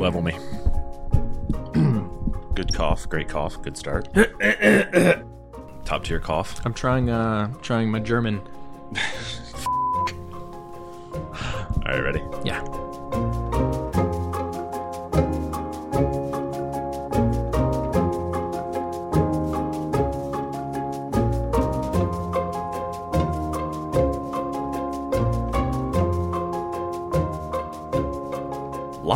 level me. good cough, great cough, good start. Top tier cough. I'm trying uh trying my German. All right, ready? Yeah.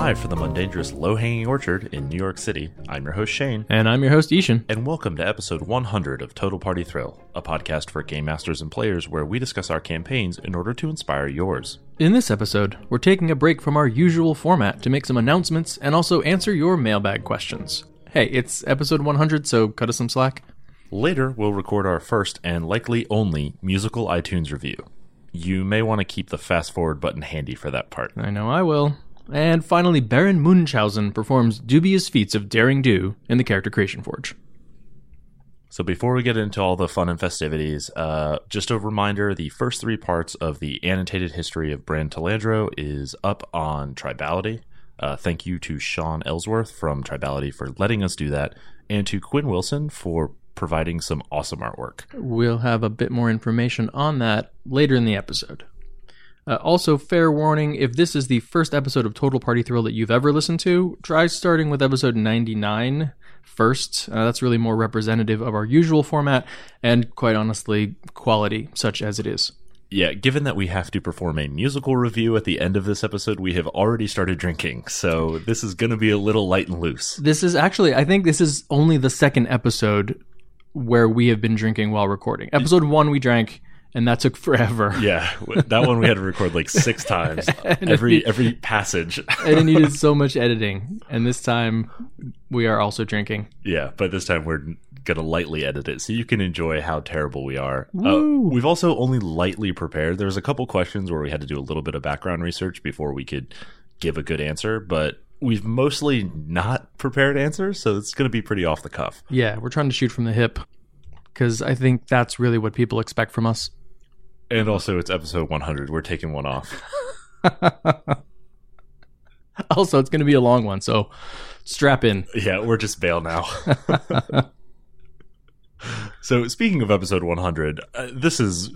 Live from the Mundangerous Low Hanging Orchard in New York City, I'm your host Shane, And I'm your host I-Hsien. and welcome to episode 100 of Total Party Thrill, a podcast for game masters and players where we discuss our campaigns in order to inspire yours. In this episode, we're taking a break from our usual format to make some announcements and also answer your mailbag questions. Hey, it's episode 100, so cut us some slack. Later, we'll record our first and likely only musical iTunes review. You may want to keep the fast forward button handy for that part. I know I will. And finally, Baron Munchausen performs dubious feats of daring do in the character creation forge. So before we get into all the fun and festivities, uh, just a reminder: the first three parts of the annotated history of Brand Talandro is up on Tribality. Uh, thank you to Sean Ellsworth from Tribality for letting us do that, and to Quinn Wilson for providing some awesome artwork. We'll have a bit more information on that later in the episode. Uh, also, fair warning if this is the first episode of Total Party Thrill that you've ever listened to, try starting with episode 99 first. Uh, that's really more representative of our usual format and, quite honestly, quality, such as it is. Yeah, given that we have to perform a musical review at the end of this episode, we have already started drinking, so this is going to be a little light and loose. This is actually, I think this is only the second episode where we have been drinking while recording. Episode one, we drank, and that took forever. Yeah, that one we had to record like six times every every passage. and it needed so much editing. And this time, we are also drinking. Yeah, but this time we're gonna lightly edit it so you can enjoy how terrible we are. Uh, we've also only lightly prepared. There was a couple questions where we had to do a little bit of background research before we could give a good answer, but we've mostly not prepared answers, so it's gonna be pretty off the cuff. Yeah, we're trying to shoot from the hip because I think that's really what people expect from us. And also, it's episode 100. We're taking one off. Also, it's going to be a long one, so strap in. Yeah, we're just bail now. so, speaking of episode 100, uh, this is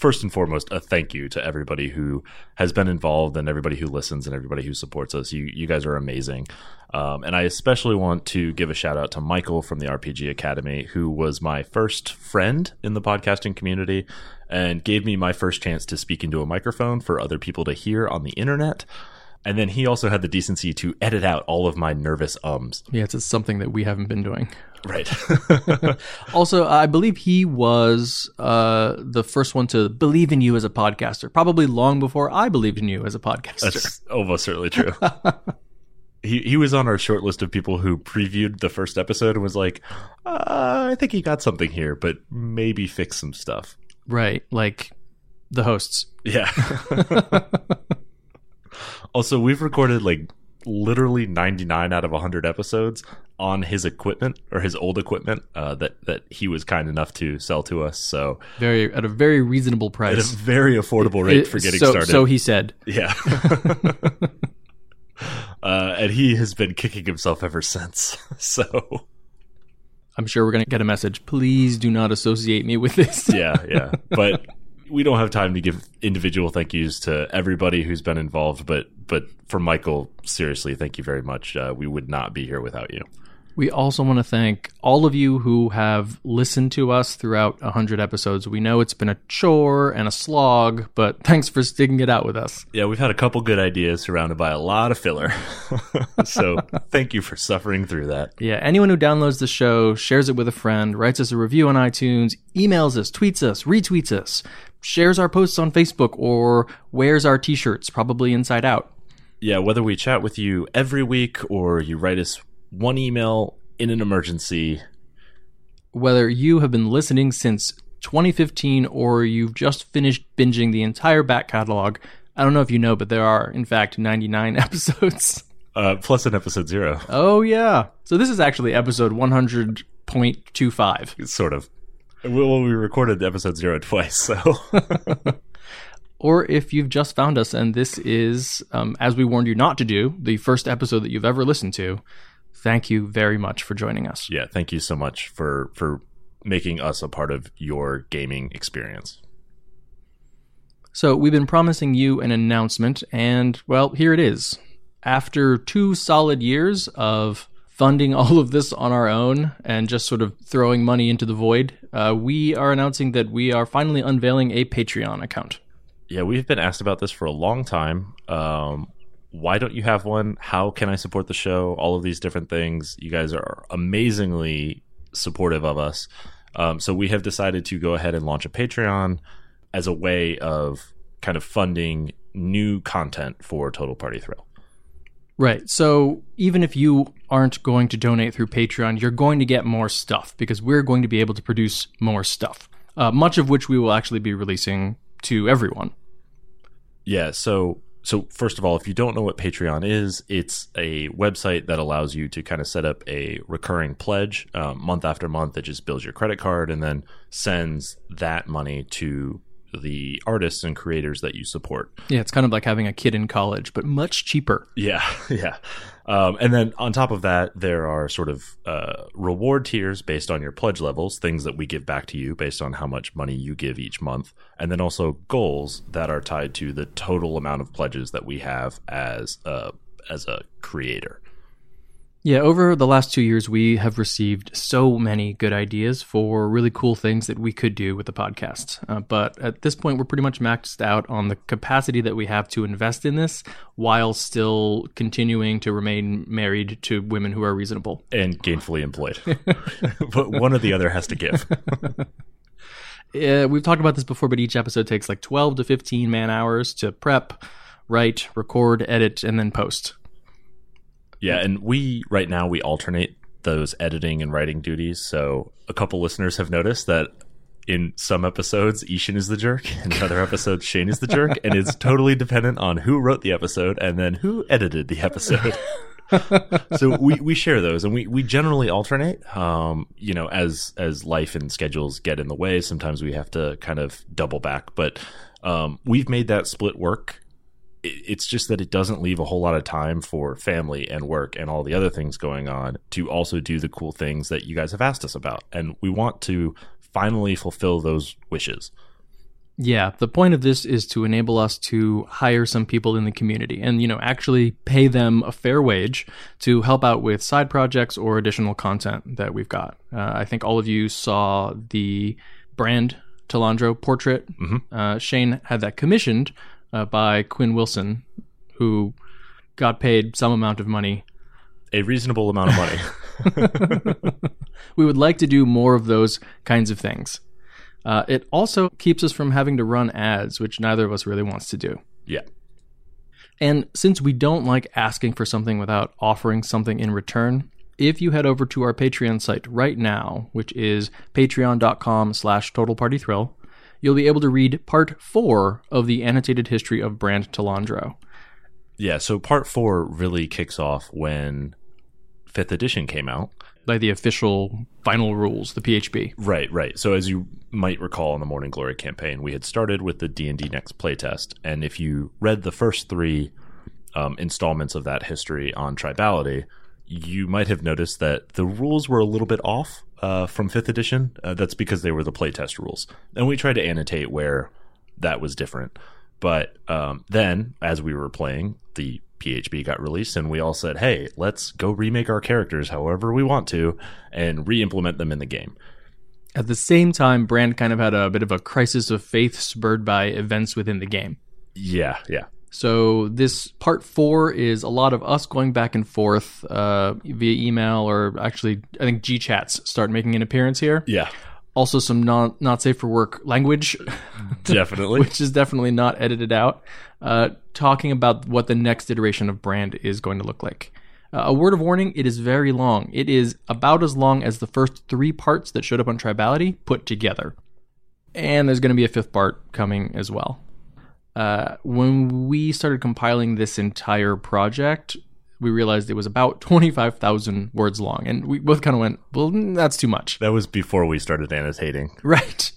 first and foremost a thank you to everybody who has been involved and everybody who listens and everybody who supports us. You, you guys are amazing. Um, and I especially want to give a shout out to Michael from the RPG Academy, who was my first friend in the podcasting community and gave me my first chance to speak into a microphone for other people to hear on the internet. And then he also had the decency to edit out all of my nervous ums. Yeah, it's something that we haven't been doing. Right. Also, I believe he was uh, the first one to believe in you as a podcaster, probably long before I believed in you as a podcaster. That's almost certainly true. he he was on our short list of people who previewed the first episode and was like, uh, I think he got something here, but maybe fix some stuff. right, like the hosts. Yeah. also, we've recorded like literally 99 out of 100 episodes on his equipment or his old equipment uh, that that he was kind enough to sell to us. So Very at a very reasonable price, at a very affordable rate for getting so, started. So he said. Yeah. uh, and he has been kicking himself ever since. So, I'm sure we're going to get a message. Please do not associate me with this. yeah, yeah. But we don't have time to give individual thank yous to everybody who's been involved. But, but for Michael, seriously, thank you very much. Uh, we would not be here without you. We also want to thank all of you who have listened to us throughout 100 episodes. We know it's been a chore and a slog, but thanks for sticking it out with us. Yeah, we've had a couple good ideas surrounded by a lot of filler. so, thank you for suffering through that. Yeah, anyone who downloads the show, shares it with a friend, writes us a review on iTunes, emails us, tweets us, retweets us, shares our posts on Facebook, or wears our t shirts, probably inside out. Yeah, whether we chat with you every week or you write us one email in an emergency, Whether you have been listening since 2015 or you've just finished binging the entire back catalog, I don't know if you know, but there are, in fact, 99 episodes. uh, plus an episode zero, Oh, yeah. So this is actually episode 100.25. sort of. Well, we recorded episode zero twice, so or if you've just found us and this is, um, as we warned you not to do, the first episode that you've ever listened to, thank you very much for joining us. Yeah, thank you so much for for making us a part of your gaming experience. So, we've been promising you an announcement, and well, here it is. After two solid years of funding all of this on our own and just sort of throwing money into the void, uh, we are announcing that we are finally unveiling a Patreon account. Yeah, we've been asked about this for a long time. Um, why don't you have one? How can I support the show? All of these different things. You guys are amazingly supportive of us. Um, so we have decided to go ahead and launch a Patreon as a way of kind of funding new content for Total Party Thrill. Right. So even if you aren't going to donate through Patreon, you're going to get more stuff because we're going to be able to produce more stuff, uh, much of which we will actually be releasing to everyone. Yeah. So so first of all, if you don't know what Patreon is, it's a website that allows you to kind of set up a recurring pledge um, month after month that just builds your credit card and then sends that money to the artists and creators that you support. Yeah, it's kind of like having a kid in college, but much cheaper. Yeah, yeah. Um, and then on top of that, there are sort of uh, reward tiers based on your pledge levels, things that we give back to you based on how much money you give each month, and then also goals that are tied to the total amount of pledges that we have as a, as a creator. Yeah, over the last two years, we have received so many good ideas for really cool things that we could do with the podcast. Uh, but at this point, we're pretty much maxed out on the capacity that we have to invest in this while still continuing to remain married to women who are reasonable and gainfully employed. but one or the other has to give. uh, we've talked about this before, but each episode takes like 12 to 15 man hours to prep, write, record, edit, and then post. Yeah, and we right now we alternate those editing and writing duties. So a couple listeners have noticed that in some episodes I-Hsien is the jerk, in other episodes Shane is the jerk, and it's totally dependent on who wrote the episode and then who edited the episode. so we, we share those and we, we generally alternate um, you know as as life and schedules get in the way sometimes we have to kind of double back but um, we've made that split work it's just that it doesn't leave a whole lot of time for family and work and all the other things going on to also do the cool things that you guys have asked us about. And we want to finally fulfill those wishes. Yeah, the point of this is to enable us to hire some people in the community and, you know, actually pay them a fair wage to help out with side projects or additional content that we've got. Uh, I think all of you saw the brand Talandro portrait. Mm-hmm. Uh, Shane had that commissioned uh, by Quinn Wilson, who got paid some amount of money. A reasonable amount of money. we would like to do more of those kinds of things. Uh, it also keeps us from having to run ads, which neither of us really wants to do. Yeah. And since we don't like asking for something without offering something in return, if you head over to our Patreon site right now, which is patreon.com slash totalpartythrill, you'll be able to read part four of the annotated history of Brand Talandro. Yeah, so part four really kicks off when fifth edition came out. By the official final rules, the PHB. Right, right. So as you might recall in the Mourning Glory campaign, we had started with the D&D Next playtest. And if you read the first three um, installments of that history on Tribality, you might have noticed that the rules were a little bit off uh, from fifth edition. Uh, that's because they were the playtest rules, and we tried to annotate where that was different. But um, then, as we were playing, the PHB got released, and we all said, "Hey, let's go remake our characters however we want to, and re-implement them in the game." At the same time, Brand kind of had a bit of a crisis of faith spurred by events within the game. Yeah, yeah. So this part four is a lot of us going back and forth uh, via email, or actually, I think G chats start making an appearance here. Yeah. Also, some not not safe for work language, definitely, which is definitely not edited out. Uh, talking about what the next iteration of brand is going to look like. Uh, a word of warning: it is very long. It is about as long as the first three parts that showed up on Tribality put together, and there's going to be a fifth part coming as well uh, when we started compiling this entire project, we realized it was about 25,000 words long. And we both kind of went, well, that's too much. That was before we started annotating. Right.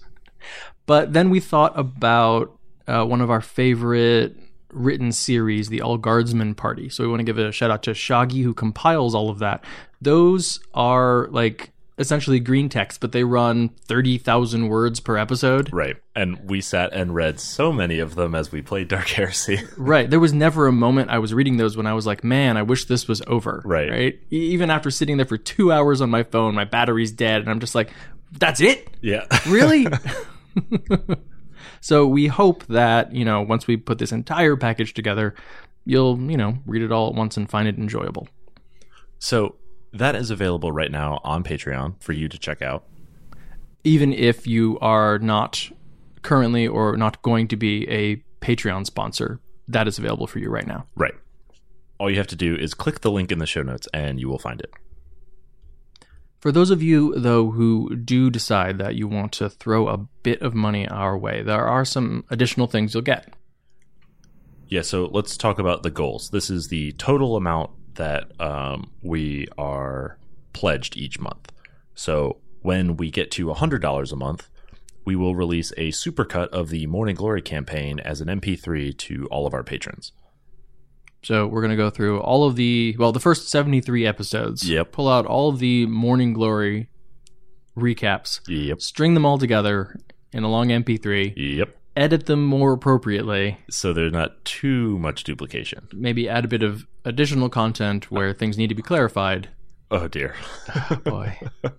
But then we thought about uh, one of our favorite written series, the All Guardsmen Party. So we want to give a shout out to Shoggy who compiles all of that. Those are like essentially green text, but they run 30,000 words per episode. Right. And we sat and read so many of them as we played Dark Heresy. Right. There was never a moment I was reading those when I was like, man, I wish this was over. Right. Right. E- Even after sitting there for two hours on my phone, my battery's dead, and I'm just like, that's it? yeah. Really? so we hope that, you know, once we put this entire package together, you'll, you know, read it all at once and find it enjoyable. so that is available right now on Patreon for you to check out. Even if you are not currently or not going to be a Patreon sponsor, that is available for you right now. Right. All you have to do is click the link in the show notes and you will find it. For those of you, though, who do decide that you want to throw a bit of money our way, there are some additional things you'll get. Yeah, so let's talk about the goals. This is the total amount that um, we are pledged each month. So when we get to $100 a month, we will release a supercut of the Mourning Glory campaign as an MP3 to all of our patrons. So we're going to go through all of the, well, the first 73 episodes. Yep. Pull out all of the Mourning Glory recaps, Yep. string them all together in a long MP3, Yep. Edit them more appropriately, So there's not too much duplication. maybe add a bit of additional content where things need to be clarified. Oh dear. Boy.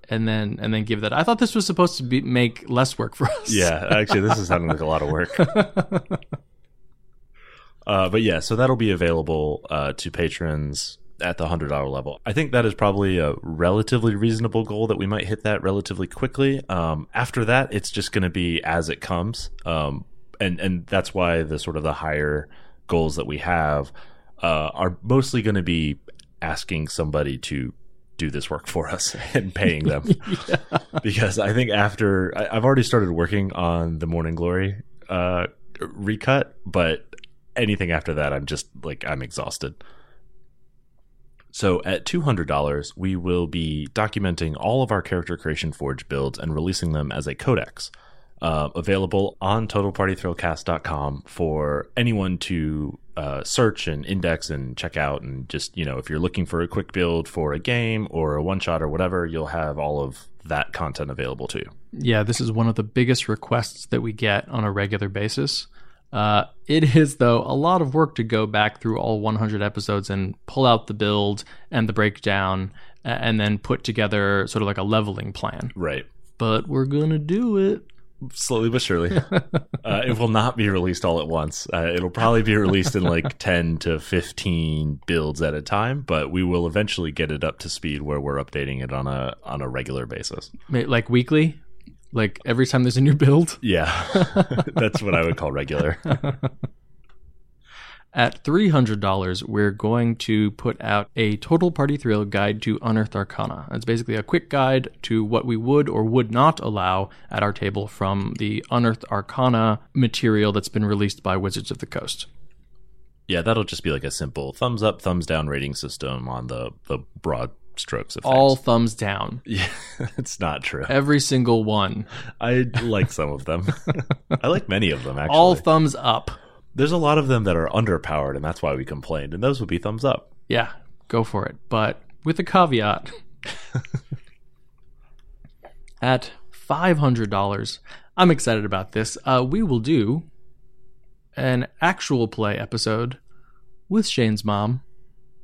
and then and then give that. I thought this was supposed to be make less work for us. yeah, actually, this is sounding like a lot of work. Uh, but yeah, so that'll be available uh, to patrons at the hundred dollar level. I think that is probably a relatively reasonable goal that we might hit that relatively quickly. Um, after that, it's just going to be as it comes, um, and and that's why the sort of the higher goals that we have uh, are mostly going to be asking somebody to do this work for us and paying them because I think after I, I've already started working on the Mourning Glory uh, recut, but anything after that, I'm just like I'm exhausted. So at $200, we will be documenting all of our Character Creation Forge builds and releasing them as a codex. Uh, available on TotalPartyThrillcast.com for anyone to uh, search and index and check out. And just, you know, if you're looking for a quick build for a game or a one shot or whatever, you'll have all of that content available to you. Yeah, this is one of the biggest requests that we get on a regular basis. Uh, it is, though, a lot of work to go back through all 100 episodes and pull out the build and the breakdown and then put together sort of like a leveling plan. Right. But we're going to do it. slowly but surely. uh, it will not be released all at once. Uh, it'll probably be released in like 10 to 15 builds at a time, but we will eventually get it up to speed where we're updating it on a on a regular basis. Like weekly, like every time there's a new build. Yeah. That's what I would call regular. At $300, we're going to put out a Total Party Thrill Guide to Unearthed Arcana. It's basically a quick guide to what we would or would not allow at our table from the Unearthed Arcana material that's been released by Wizards of the Coast. Yeah, that'll just be like a simple thumbs up, thumbs down rating system on the the broad strokes of things. All thumbs down. Yeah, it's not true. Every single one. I like some of them. I like many of them actually. All thumbs up. There's a lot of them that are underpowered, and that's why we complained. And those would be thumbs up. Yeah, go for it. But with a caveat at $500, I'm excited about this. Uh, we will do an actual play episode with Shane's mom.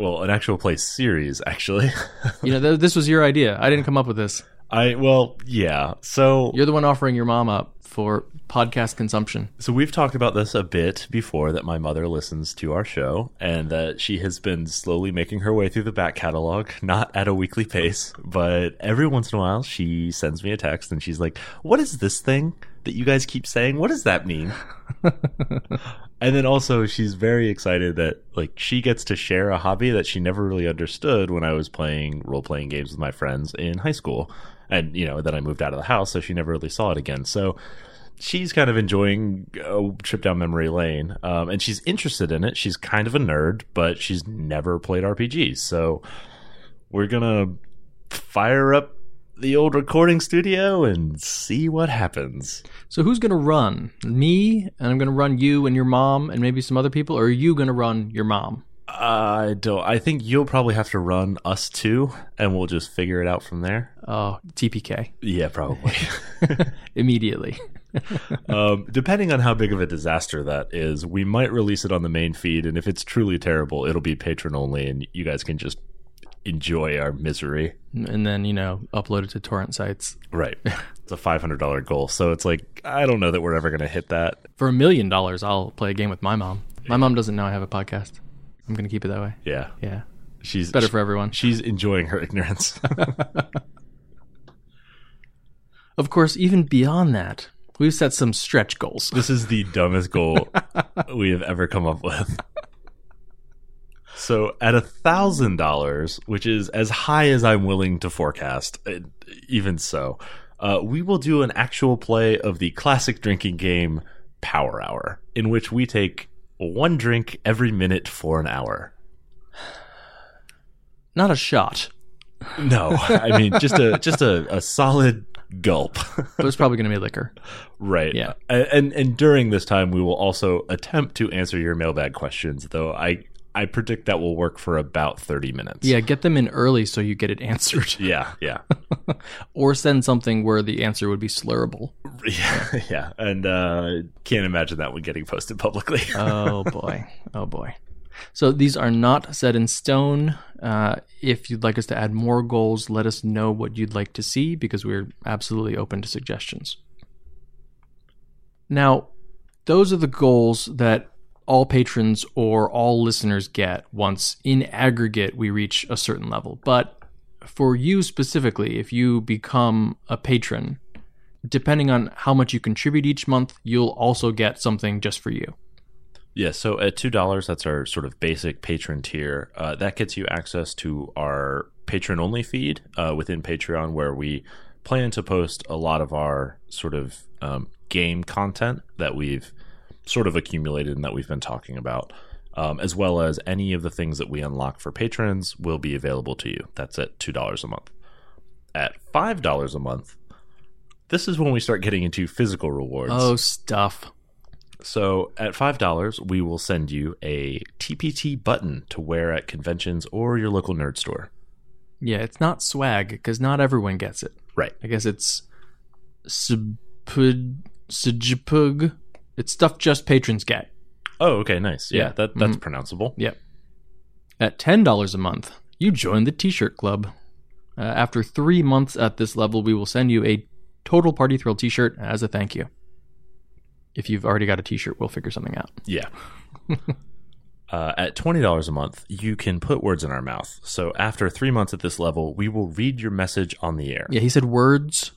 Well, an actual play series, actually. You know, th- this was your idea. I didn't come up with this. I well, yeah. So You're the one offering your mom up for podcast consumption. so we've talked about this a bit before that my mother listens to our show and that she has been slowly making her way through the back catalog, not at a weekly pace, but every once in a while she sends me a text and she's like, "What is this thing that you guys keep saying? What does that mean?" and then also she's very excited that like she gets to share a hobby that she never really understood when I was playing role playing games with my friends in high school. And you know, then I moved out of the house, so she never really saw it again. So she's kind of enjoying a trip down memory lane, um, and she's interested in it. She's kind of a nerd, but she's never played RPGs, so we're gonna fire up the old recording studio and see what happens. So who's going to run? Me, and I'm going to run you and your mom and maybe some other people, or are you going to run your mom? I don't. I think you'll probably have to run us too, and we'll just figure it out from there. Oh, TPK. Yeah, probably. Immediately. um, depending on how big of a disaster that is, we might release it on the main feed, and if it's truly terrible, it'll be patron only, and you guys can just enjoy our misery. And then, you know, upload it to torrent sites. Right. It's a five hundred dollar goal, so it's like I don't know that we're ever going to hit that. For a million dollars, I'll play a game with my mom. My mom doesn't know I have a podcast. I'm going to keep it that way. Yeah, Yeah. she's Better for everyone. She's enjoying her ignorance. Of course, even beyond that, we've set some stretch goals. This is the dumbest goal we have ever come up with. So at a thousand dollars, which is as high as I'm willing to forecast, uh, even so, uh, we will do an actual play of the classic drinking game Power Hour, in which we take one drink every minute for an hour. Not a shot, No, I mean just a just a, a solid gulp. but it's probably going to be liquor. Right. Yeah. And and during this time we will also attempt to answer your mailbag questions, though I I predict that will work for about 30 minutes. Yeah, get them in early so you get it answered. Yeah, yeah. or send something where the answer would be slurrable. Yeah, yeah. And uh can't imagine that one getting posted publicly. Oh boy. Oh boy. So these are not set in stone. Uh, if you'd like us to add more goals, let us know what you'd like to see because we're absolutely open to suggestions. Now, those are the goals that all patrons or all listeners get once in aggregate we reach a certain level. But for you specifically, if you become a patron, depending on how much you contribute each month, you'll also get something just for you. Yeah, so at two dollars, that's our sort of basic patron tier. Uh, that gets you access to our patron only feed uh, within Patreon, where we plan to post a lot of our sort of um, game content that we've sort of accumulated and that we've been talking about, um, as well as any of the things that we unlock for patrons will be available to you. That's at two dollars a month. At five dollars a month, this is when we start getting into physical rewards. Oh, stuff. So at five dollars, we will send you a TPT button to wear at conventions or your local nerd store. Yeah, it's not swag because not everyone gets it. Right. I guess it's Sijipug. It's stuff just patrons get. Oh, okay, nice. Yeah, Yeah. that that's pronounceable. Yep. At ten dollars a month, you join the T-shirt club. Uh, after three months at this level, we will send you a Total Party Thrill T-shirt as a thank you. If you've already got a T-shirt, we'll figure something out. Yeah. uh, at twenty dollars a month, you can put words in our mouth. So after three months at this level, we will read your message on the air. Yeah, he said words,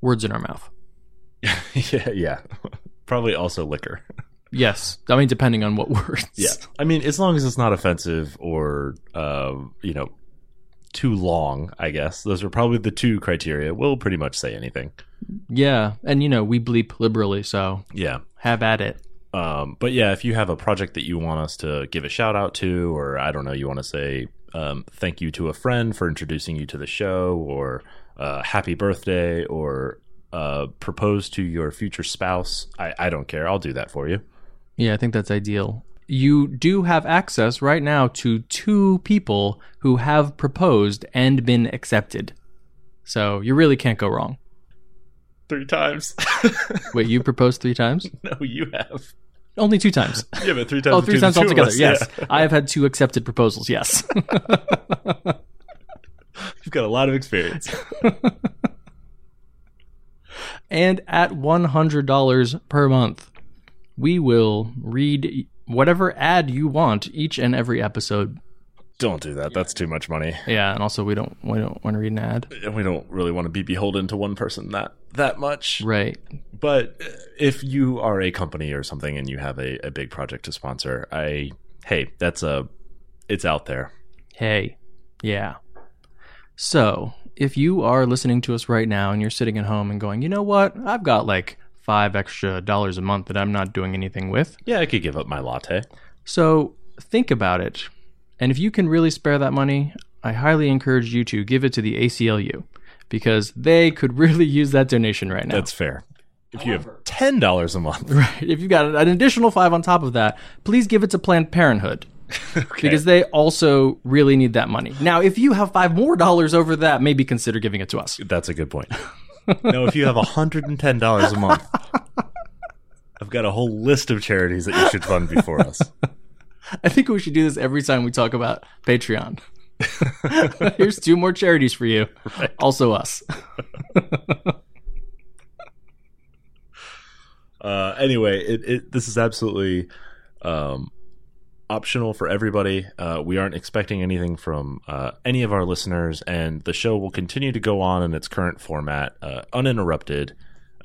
words in our mouth. yeah, yeah. Probably also liquor. Yes, I mean depending on what words. Yeah. I mean, as long as it's not offensive or, uh, you know, too long, I guess. Those are probably the two criteria. We'll pretty much say anything. Yeah, and you know we bleep liberally, so Yeah. have at it. Um, but yeah, if you have a project that you want us to give a shout out to, or I don't know, you want to say um, thank you to a friend for introducing you to the show, or uh, happy birthday, or uh, propose to your future spouse, I, I don't care. I'll do that for you. Yeah, I think that's ideal. You do have access right now to two people who have proposed and been accepted. So you really can't go wrong. Three times. Wait, you proposed three times? no, you have. Only two times. Yeah, but three times. Oh, three times the two of altogether. us, Yes, yeah. I have had two accepted proposals. Yes. You've got a lot of experience. and at $100 per month, we will read whatever ad you want each and every episode. Don't do that. That's too much money. Yeah, and also we don't we don't want to read an ad. And we don't really want to be beholden to one person that that much. Right. But uh, if you are a company or something and you have a, a big project to sponsor, I hey, that's a it's out there. Hey. Yeah. So, if you are listening to us right now and you're sitting at home and going, "You know what? I've got like 5 extra dollars a month that I'm not doing anything with." Yeah, I could give up my latte. So, think about it. And if you can really spare that money, I highly encourage you to give it to the ACLU because they could really use that donation right now. That's fair. If you have ten dollars a month, right. If you've got an additional five on top of that, please give it to Planned Parenthood. Because they also really need that money. Now, if you have five more dollars over that, maybe consider giving it to us. that's a good point. no, if you have hundred and ten dollars a month, I've got a whole list of charities that you should fund before us. I think we should do this every time we talk about Patreon. Here's two more charities for you. Also us. Uh, anyway, it, it this is absolutely um, optional for everybody. Uh, we aren't expecting anything from uh, any of our listeners, and the show will continue to go on in its current format, uh, uninterrupted.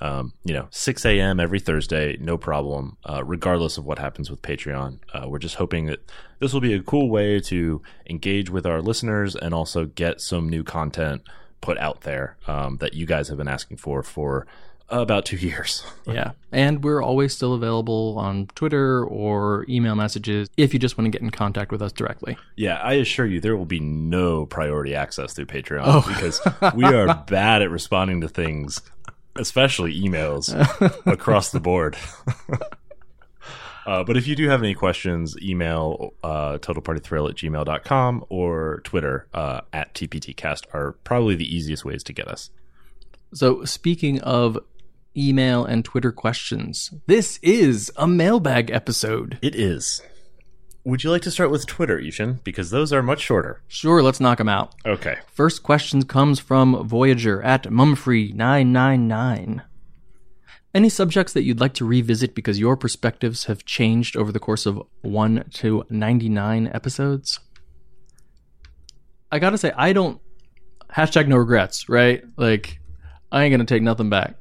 Um, you know, 6 a.m. every Thursday, no problem, uh, regardless of what happens with Patreon. Uh, we're just hoping that this will be a cool way to engage with our listeners and also get some new content put out there um, that you guys have been asking for for about two years. Yeah. And we're always still available on Twitter or email messages if you just want to get in contact with us directly. Yeah, I assure you, there will be no priority access through Patreon because we are bad at responding to things, especially emails across the board. uh, but if you do have any questions, email uh, totalpartythrill at gmail.com or Twitter uh, at TPTcast are probably the easiest ways to get us. So, speaking of email and Twitter questions, this is a mailbag episode. It is. Would you like to start with Twitter, I-Hsien? Because those are much shorter. Sure, let's knock them out. Okay. First question comes from Voyager at Mumfree999. Any subjects that you'd like to revisit because your perspectives have changed over the course of 1 to 99 episodes? I gotta say, I don't. Hashtag no regrets, right? Like, I ain't gonna take nothing back.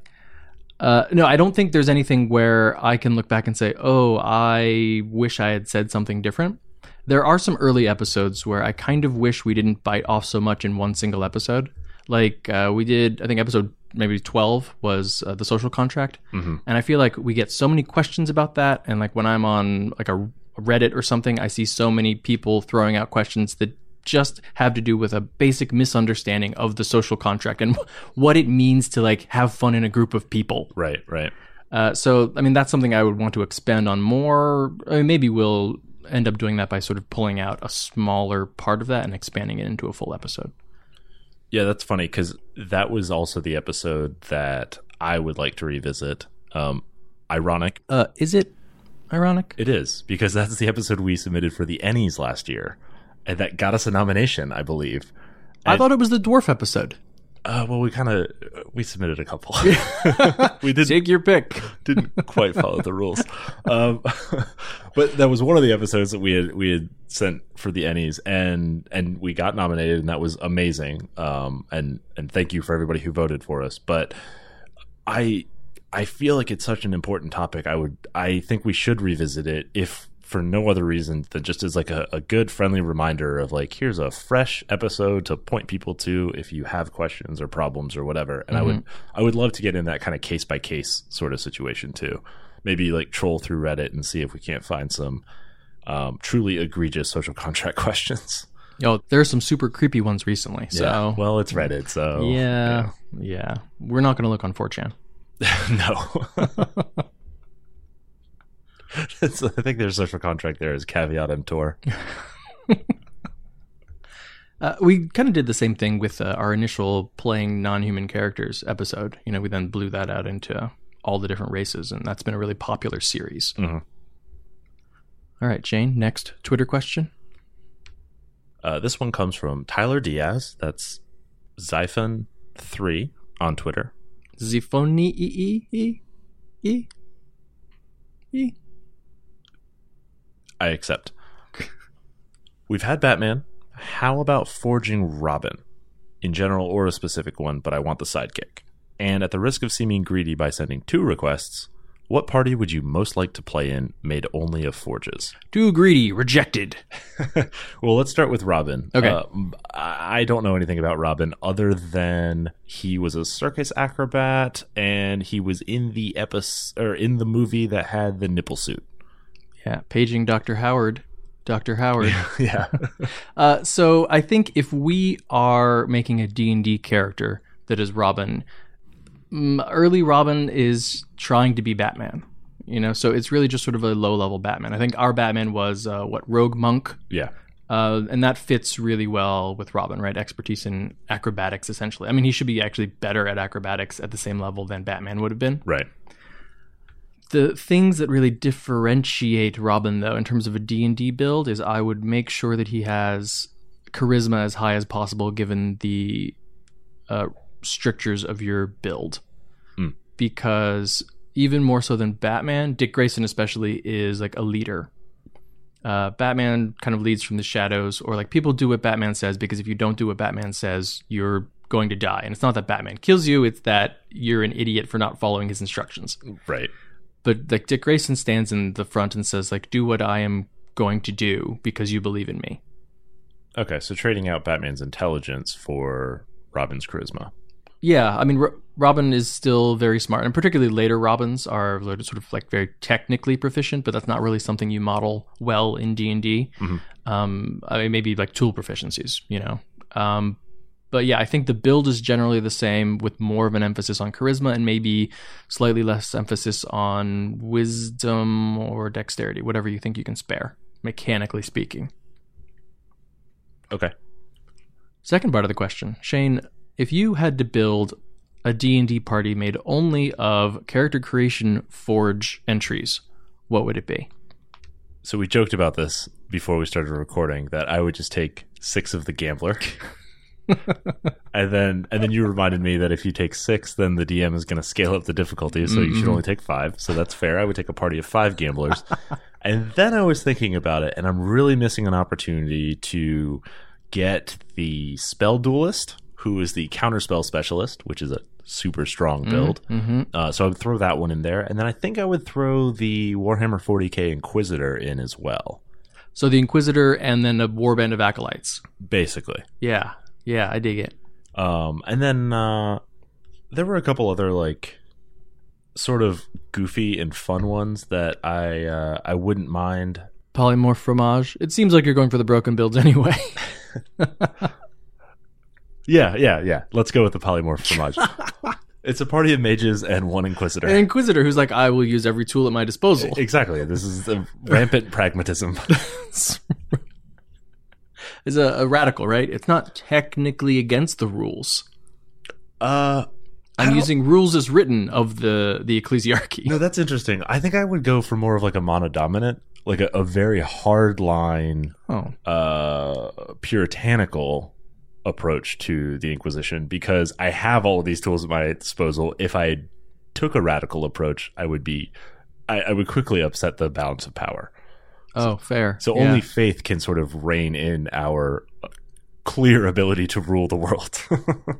Uh, no, I don't think there's anything where I can look back and say, oh, I wish I had said something different. There are some early episodes where I kind of wish we didn't bite off so much in one single episode. Like uh, we did, I think episode maybe 12 was uh, the social contract. And I feel like we get so many questions about that. And like when I'm on like a Reddit or something, I see so many people throwing out questions that just have to do with a basic misunderstanding of the social contract and what it means to like have fun in a group of people. Right, right. Uh, so, I mean, that's something I would want to expand on more. I mean, maybe we'll end up doing that by sort of pulling out a smaller part of that and expanding it into a full episode. Yeah, that's funny because that was also the episode that I would like to revisit. Um, ironic, Uh, is it ironic? it is because that's the episode we submitted for the Ennies last year, and that got us a nomination, I believe. I thought it was the dwarf episode. Uh, well, we kind of we submitted a couple. we did Take your pick. didn't quite follow the rules, um, but that was one of the episodes that we had we had sent for the Ennies, and and we got nominated, and that was amazing. Um, and and thank you for everybody who voted for us. But I I feel like it's such an important topic. I would I think we should revisit it if for no other reason than just as like a, a good friendly reminder of like here's a fresh episode to point people to if you have questions or problems or whatever. And I would I would love to get in that kind of case by case sort of situation too. Maybe like troll through Reddit and see if we can't find some um, truly egregious social contract questions. Oh, there are some super creepy ones recently. So, well, it's Reddit, so yeah, yeah. We're not going to look on 4chan. no. I think their social contract there is caveat emptor. Uh, we kind of did the same thing with uh, our initial playing non-human characters episode. You know, we then blew that out into all the different races, and that's been a really popular series. Mhm. All right, Shane. Next Twitter question. Uh, this one comes from Tyler Diaz. That's Xiphon3 on Twitter. Zifoni e e e e e. I accept. We've had Batman. How about forging Robin? In general or a specific one, but I want the sidekick. And at the risk of seeming greedy by sending two requests, what party would you most like to play in made only of forges? Too greedy. Rejected. well, let's start with Robin. Okay. Uh, I I don't know anything about Robin other than he was a circus acrobat and he was in the episode or in the movie that had the nipple suit. Yeah, paging Dr. Howard. Dr. Howard. Yeah. Uh, so I think if we are making a D&D character that is Robin. Mm, Early Robin is trying to be Batman. You know, so it's really just sort of a low level Batman. I think our Batman was uh, what Rogue Monk, Yeah. uh, and that fits really well with Robin, right? Expertise in acrobatics, essentially. I mean, he should be actually better at acrobatics at the same level than Batman would have been. Right. The things that really differentiate Robin, though, in terms of a D&D build, is I would make sure that he has charisma as high as possible given the uh, strictures of your build. Mm. Because even more so than Batman, Dick Grayson especially is like a leader. Uh, Batman kind of leads from the shadows, or like people do what Batman says because if you don't do what Batman says, you're going to die. And it's not that Batman kills you; it's that you're an idiot for not following his instructions. Right. But like Dick Grayson stands in the front and says, like, do what I am going to do because you believe in me. Okay. So trading out Batman's intelligence for Robin's charisma. Yeah, I mean, Ro- Robin is still very smart, and particularly later Robins are sort of like very technically proficient, but that's not really something you model well in D and D. Um, I mean, maybe like tool proficiencies, you know. Um, but yeah, I think the build is generally the same, with more of an emphasis on charisma and maybe slightly less emphasis on wisdom or dexterity, whatever you think you can spare, mechanically speaking. Okay. Second part of the question, Shane, if you had to build a D&D party made only of character creation forge entries, what would it be? So we joked about this before we started recording that I would just take six of the gambler. and then and then you reminded me that if you take six, then the DM is going to scale up the difficulty, so you should only take five. So that's fair. I would take a party of five gamblers. and then I was thinking about it, and I'm really missing an opportunity to get the spell duelist, who is the counterspell specialist, which is a super strong build. Mm-hmm. Uh, so I would throw that one in there, and then I think I would throw the Warhammer 40k Inquisitor in as well. So the Inquisitor and then a warband of acolytes. Basically, Yeah, yeah, I dig it. um, and then uh, there were a couple other like sort of goofy and fun ones that I uh, I wouldn't mind. Polymorph fromage. It seems like you're going for the broken builds anyway. Yeah, yeah, yeah. Let's go with the polymorph fromage. it's a party of mages and one Inquisitor. An Inquisitor who's like, I will use every tool at my disposal. exactly. This is the rampant pragmatism. Is a, a radical, right? It's not technically against the rules. uh, I'm using rules as written of the the ecclesiarchy. No, that's interesting. I think I would go for more of like a monodominant, like a, a very hard line, Oh, uh, puritanical approach to the Inquisition because I have all of these tools at my disposal. If I took a radical approach, I would be, I, I would quickly upset the balance of power. Oh, fair. So Yeah. only faith can sort of rein in our clear ability to rule the world.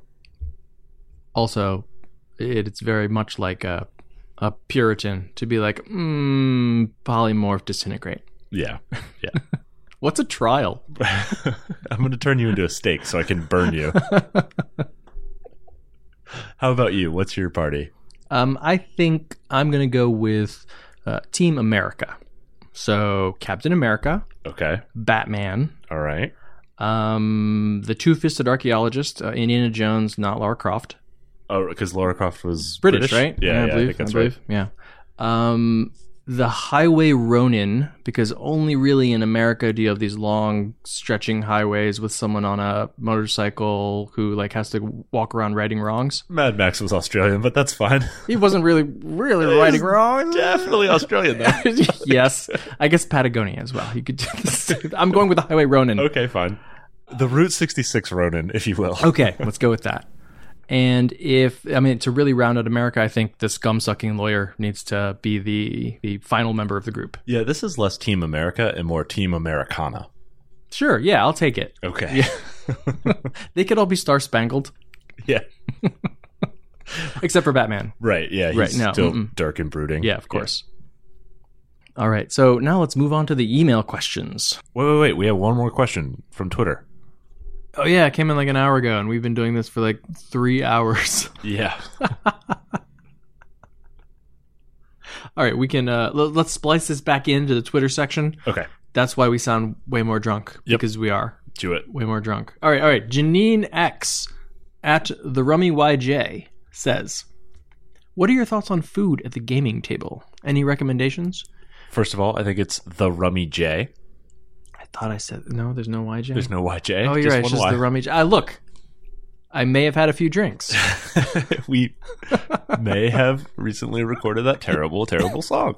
also, it, it's very much like a a Puritan to be like, mm, polymorph disintegrate. yeah, yeah. What's a trial? I'm going to turn you into a steak so I can burn you. How about you? What's your party? Um, I think I'm gonna go with uh, Team America. So Captain America, Okay. Batman, All right. um, the two-fisted archaeologist, uh, Indiana Jones, not Lara Croft. Oh, because Lara Croft was British, right? Yeah, yeah, I, believe, think that's I believe. Yeah. Um, the Highway Ronin, because only really in America do you have these long stretching highways with someone on a motorcycle who like has to walk around righting wrongs. Mad Max was Australian, but that's fine. He wasn't really, really righting wrongs. Definitely Australian, though. yes, I guess Patagonia as well. You could. I'm going with the Highway Ronin. okay, fine. The Route 66 Ronin, if you will. Okay, let's go with that. And if I mean to really round out America, I think this scum sucking lawyer needs to be the the final member of the group. Yeah, this is less Team America and more Team Americana. Sure, yeah, I'll take it. Okay. Yeah. They could all be star spangled, Yeah. except for Batman. Right. Yeah. He's Right, no, still mm-mm. dark and brooding. Yeah, of course. All right, so now let's move on to the email questions. Wait, wait, wait. We have one more question from Twitter. Oh yeah, it came in like an hour ago, and we've been doing this for like three hours. Yeah. All right, we can uh, l- let's splice this back into the Twitter section. Okay. That's why we sound way more drunk Yep. because we are Do it. way more drunk. All right, all right. Janine X at the Rummy YJ says, "What are your thoughts on food at the gaming table? Any recommendations?" First of all, I think it's the Rummy J. I thought I said no. There's no YJ. There's no YJ. oh, you're just right. It's just Y. the Rummy. J- Ah, look, I may have had a few drinks. we may have recently recorded that terrible, terrible song.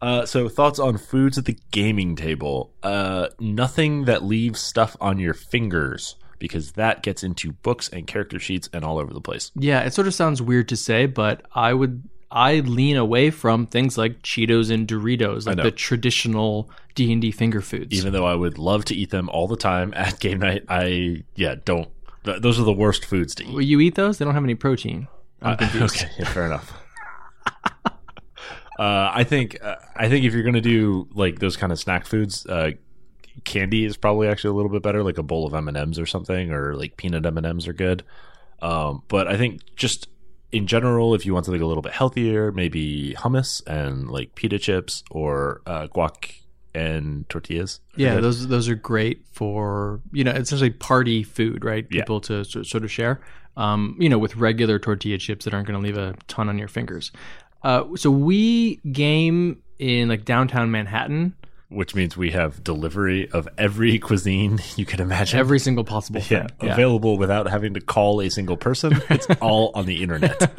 Uh, so thoughts on foods at the gaming table? Uh, nothing that leaves stuff on your fingers because that gets into books and character sheets and all over the place. Yeah, it sort of sounds weird to say, but I would I lean away from things like Cheetos and Doritos, like the traditional D and D finger foods. Even though I would love to eat them all the time at game night, I yeah don't. th- Those are the worst foods to eat. Will you eat those? They don't have any protein. I'm confused. okay, yeah, fair enough. uh, I think uh, I think if you're gonna do like those kind of snack foods, uh, candy is probably actually a little bit better. Like a bowl of M and M's or something, or like peanut M and M's are good. Um, but I think just in general, if you want something a little bit healthier, maybe hummus and like pita chips or uh, guac and tortillas. Yeah, good. those those are great for you know essentially party food, right? Yeah. People to sort of share. Um, you know, with regular tortilla chips that aren't going to leave a ton on your fingers. Uh, so we game in like downtown Manhattan. Which means we have delivery of every cuisine you can imagine. Every single possible yeah, thing. available without having to call a single person. It's all on the internet.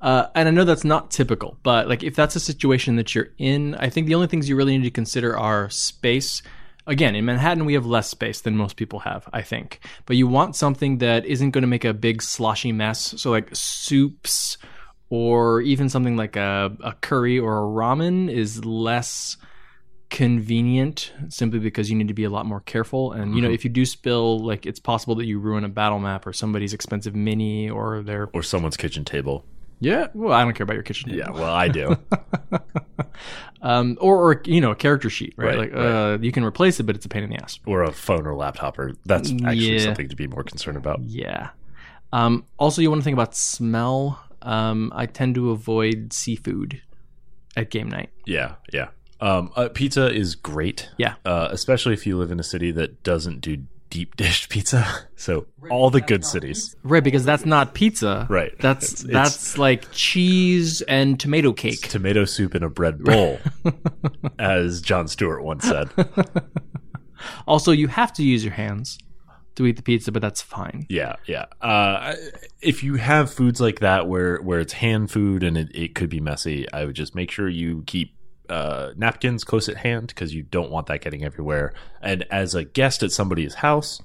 Uh, and I know that's not typical, but like if that's a situation that you're in, I think the only things you really need to consider are space. Again, in Manhattan, we have less space than most people have, I think. But you want something that isn't going to make a big sloshy mess. So, like soups or even something like a, a curry or a ramen is less convenient simply because you need to be a lot more careful. And, you know, if you do spill, like it's possible that you ruin a battle map or somebody's expensive mini or their or someone's kitchen table. yeah. Well, I don't care about your kitchen. table. Yeah, well, I do. Um, or, or you know, a character sheet, right? Right, like, right. uh, you can replace it, but it's a pain in the ass. or a phone or laptop, or that's actually Yeah. something to be more concerned about. Yeah. Um, also, you want to think about smell. Um, I tend to avoid seafood at game night. Yeah, yeah. Um, uh, pizza is great. Yeah. uh, especially if you live in a city that doesn't do deep dish pizza. So all the good cities, Right, because that's not pizza. Right. That's It's- it's- that's like cheese and tomato cake. tomato soup in a bread bowl, as Jon Stewart once said. Also, you have to use your hands to eat the pizza, but that's fine. Yeah, yeah. Uh, if you have foods like that where where it's hand food and it, it could be messy, I would just make sure you keep uh, napkins close at hand because you don't want that getting everywhere. And as a guest at somebody's house,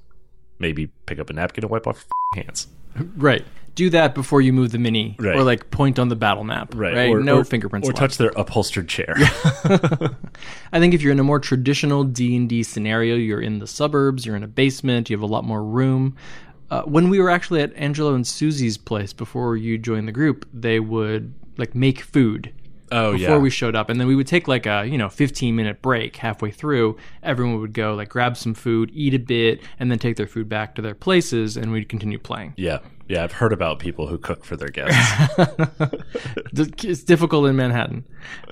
maybe pick up a napkin and wipe off your hands. Right. Do that before you move the mini, Right. or like point on the battle map. Right. Or, no or- fingerprints. Or allowed. touch their upholstered chair. I think if you're in a more traditional D and D scenario, you're in the suburbs, you're in a basement, you have a lot more room. Uh, when we were actually at Angelo and Susie's place before you joined the group, they would like make food oh before yeah. we showed up, and then we would take like a you know 15 minute break halfway through. Everyone would go like grab some food, eat a bit, and then take their food back to their places, and we'd continue playing. yeah, yeah. I've heard about people who cook for their guests. it's difficult in Manhattan.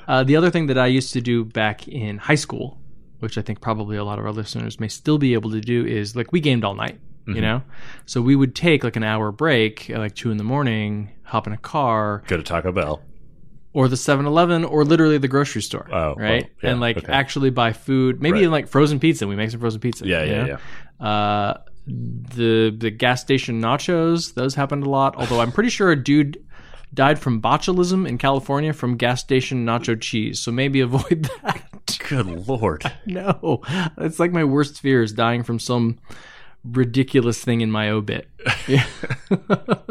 Uh, the other thing that I used to do back in high school, which I think probably a lot of our listeners may still be able to do, is like we gamed all night. Mm-hmm. You know, so we would take like an hour break at like two in the morning, hop in a car, Go to Taco Bell. Or the 7-Eleven, or literally the grocery store. Oh, right, well, yeah, and like okay. actually buy food, maybe Right. even like frozen pizza. We make some frozen pizza. Yeah, yeah, know? yeah. Uh, the the gas station nachos, those happened a lot. Although I'm pretty sure a dude died from botulism in California from gas station nacho cheese. So maybe avoid that. Good lord. no, it's like my worst fear is dying from some ridiculous thing in my obit. Yeah.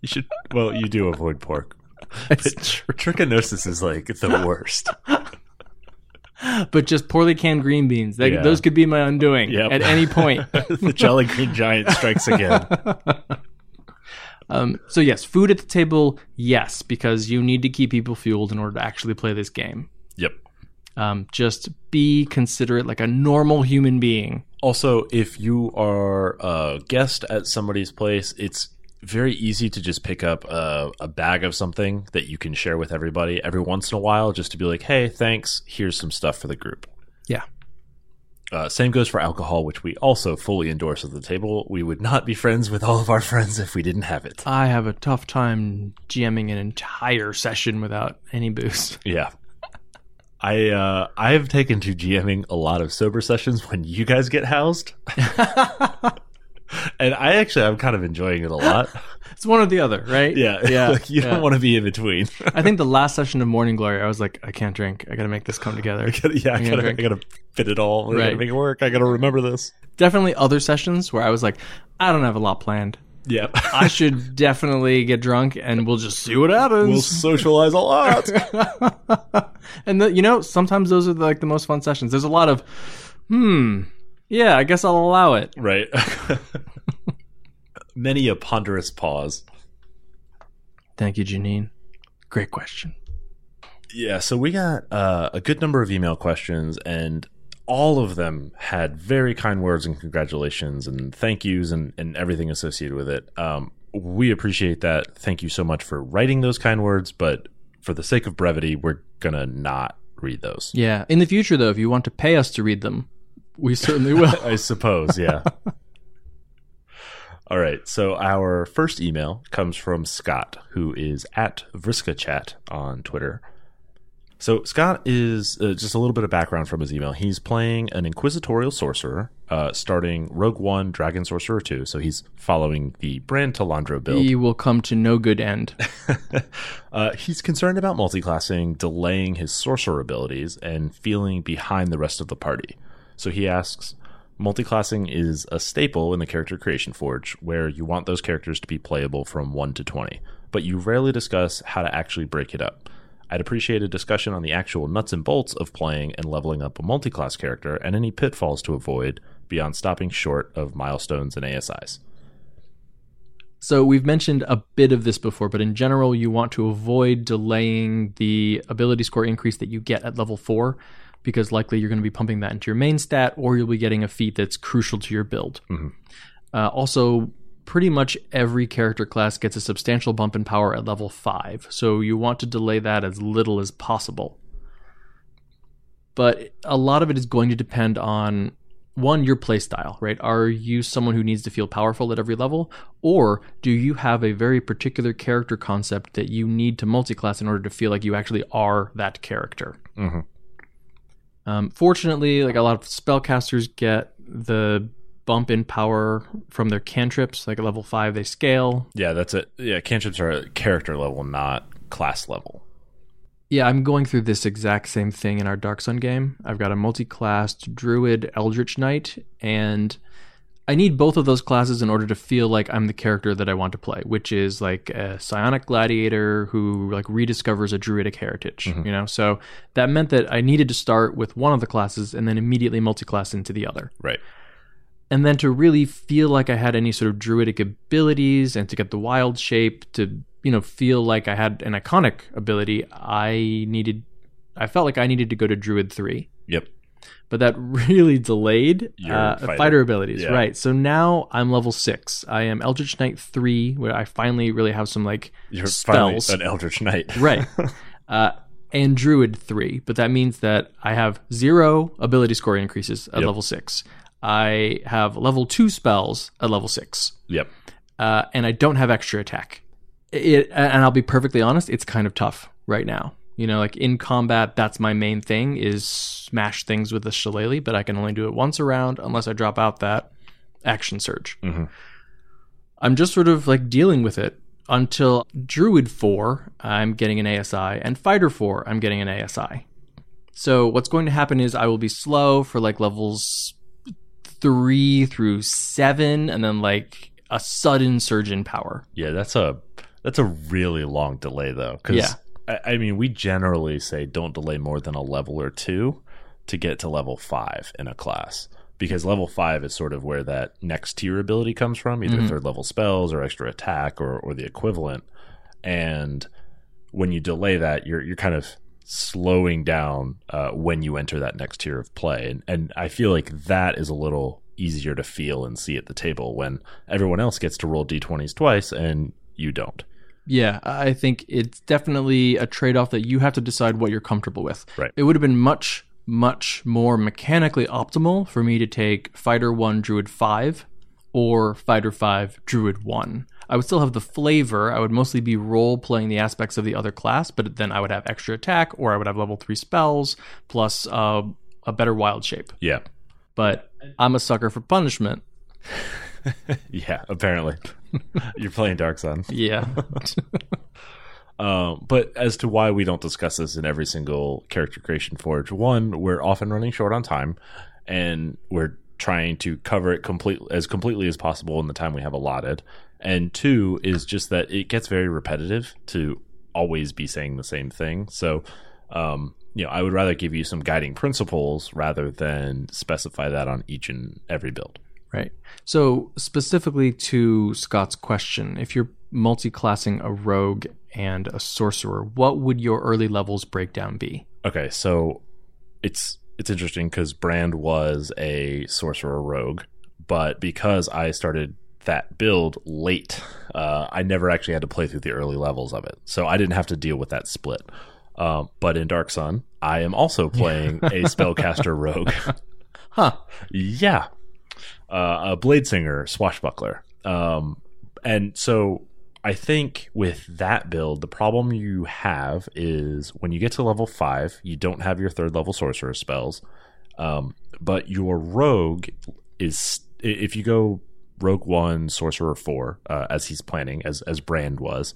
You should. Well, you do avoid pork. It's true. Trichinosis is like the worst. But just poorly canned green beans. They, Yeah. Those could be my undoing Yep. at any point. the Jolly Green Giant strikes again. Um, so yes, food at the table, yes, because you need to keep people fueled in order to actually play this game. Yep. Um, just be considerate, like a normal human being. Also, if you are a guest at somebody's place, it's very easy to just pick up a, a bag of something that you can share with everybody every once in a while, just to be like, "Hey, thanks. Here's some stuff for the group." Yeah. Uh, same goes for alcohol, which we also fully endorse at the table. We would not be friends with all of our friends if we didn't have it. I have a tough time GMing an entire session without any booze. Yeah. I uh, I have taken to GMing a lot of sober sessions when you guys get housed. and I actually I'm kind of enjoying it a lot. It's one or the other, right? Yeah. Yeah. like you yeah. don't want to be in between. I think the last session of Mourning Glory, I was like, I can't drink. I got to make this come together. yeah, I I'm gonna gotta, I gotta fit it all. I gotta make it work. I gotta remember this. Definitely other sessions where I was like, I don't have a lot planned. Yeah. I should definitely get drunk and we'll just see what happens. we'll socialize a lot. and the, you know, sometimes those are like the most fun sessions. There's a lot of, hmm, yeah, I guess I'll allow it. right. Many a ponderous pause. Thank you, Janine. Great question. Yeah, so we got uh, a good number of email questions, and all of them had very kind words and congratulations and thank yous and, and everything associated with it. Um, we appreciate that. Thank you so much for writing those kind words, but for the sake of brevity, we're going to not read those. Yeah. In the future, though, if you want to pay us to read them, we certainly will. I suppose, yeah. All right. So our first email comes from Scott, who is at VriskaChat on Twitter. So Scott is uh, just a little bit of background from his email. He's playing an inquisitorial sorcerer, uh, starting Rogue One, Dragon Sorcerer Two. So he's following the Brand Talandro build. he will come to no good end. uh, he's concerned about multiclassing, delaying his sorcerer abilities, and feeling behind the rest of the party. So he asks Multiclassing is a staple in the character creation forge, where you want those characters to be playable from 1 to 20, but you rarely discuss how to actually break it up. I'd appreciate a discussion on the actual nuts and bolts of playing and leveling up a multiclass character and any pitfalls to avoid beyond stopping short of milestones and ASIs. So we've mentioned a bit of this before, but in general, you want to avoid delaying the ability score increase that you get at level four, because likely you're going to be pumping that into your main stat, or you'll be getting a feat that's crucial to your build. Uh, also, pretty much every character class gets a substantial bump in power at level five, so you want to delay that as little as possible. But a lot of it is going to depend on one your playstyle right are you someone who needs to feel powerful at every level or do you have a very particular character concept that you need to multiclass in order to feel like you actually are that character Mhm. Um, fortunately like a lot of spellcasters get the bump in power from their cantrips like at level 5 they scale Yeah, that's it. Yeah, cantrips are character level, not class level. Yeah, I'm going through this exact same thing in our Dark Sun game. I've got a multi-classed Druid Eldritch Knight, and I need both of those classes in order to feel like I'm the character that I want to play, which is like a psionic gladiator who like rediscovers a druidic heritage. Mm-hmm. You know, so that meant that I needed to start with one of the classes and then immediately multi-class into the other Right. and then to really feel like I had any sort of druidic abilities and to get the wild shape to you know feel like I had an iconic ability, I needed I felt like I needed to go to druid 3. Yep. But that really delayed uh, fighter. fighter. abilities, Yeah. right? So now I'm level six. I am Eldritch Knight three, where I finally really have some like You're spells, an Eldritch Knight. right? uh, and Druid three, but that means that I have zero ability score increases at Yep. level six. I have level two spells at level six, Yep. uh, and I don't have extra attack. It, and I'll be perfectly honest, it's kind of tough right now. You know, like in combat, that's my main thing is smash things with the shillelagh, but I can only do it once around unless I drop out that action surge. Mhm. I'm just sort of like dealing with it until Druid 4, I'm getting an ASI, and Fighter 4, I'm getting an ASI. So what's going to happen is I will be slow for like levels 3 through 7, and then like a sudden surge in power. Yeah, that's a that's a really long delay though. Because Yeah. I, I mean, we generally say don't delay more than a level or two to get to level five in a class. Because level five is sort of where that next tier ability comes from, either third level spells or extra attack or, or the equivalent. And when you delay that, you're you're kind of slowing down uh, when you enter that next tier of play. And, and I feel like that is a little easier to feel and see at the table when everyone else gets to roll d20s twice and you don't. Yeah, I think it's definitely a trade off that you have to decide what you're comfortable with. Right. It would have been much much more mechanically optimal for me to take Fighter 1 Druid 5 or Fighter 5 Druid 1. I would still have the flavor. I would mostly be role playing the aspects of the other class, but then I would have extra attack or I would have level 3 spells plus uh, a better wild shape. Yeah. But I'm a sucker for punishment. Yeah, apparently. You're playing Dark Sun. Yeah. Um, but as to why we don't discuss this in every single character creation forge, one, we're often running short on time, and we're trying to cover it complete as completely as possible in the time we have allotted. And two is just that it gets very repetitive to always be saying the same thing. So, um, you know, I would rather give you some guiding principles rather than specify that on each and every build. Right. So, specifically to Scott's question, if you're multi-classing a rogue and a sorcerer, what would your early levels breakdown be? Okay, so it's it's interesting because Brand was a sorcerer rogue, but because I started that build late, uh, I never actually had to play through the early levels of it, so I didn't have to deal with that split. Uh, but in Dark Sun, I am also playing a spellcaster rogue. Huh. Yeah, uh, a blade singer swashbuckler. Um, and so I think with that build, the problem you have is when you get to level five, you don't have your third level sorcerer spells. Um, but your rogue is if you go rogue one, sorcerer four, uh, as he's planning, as as Brand was.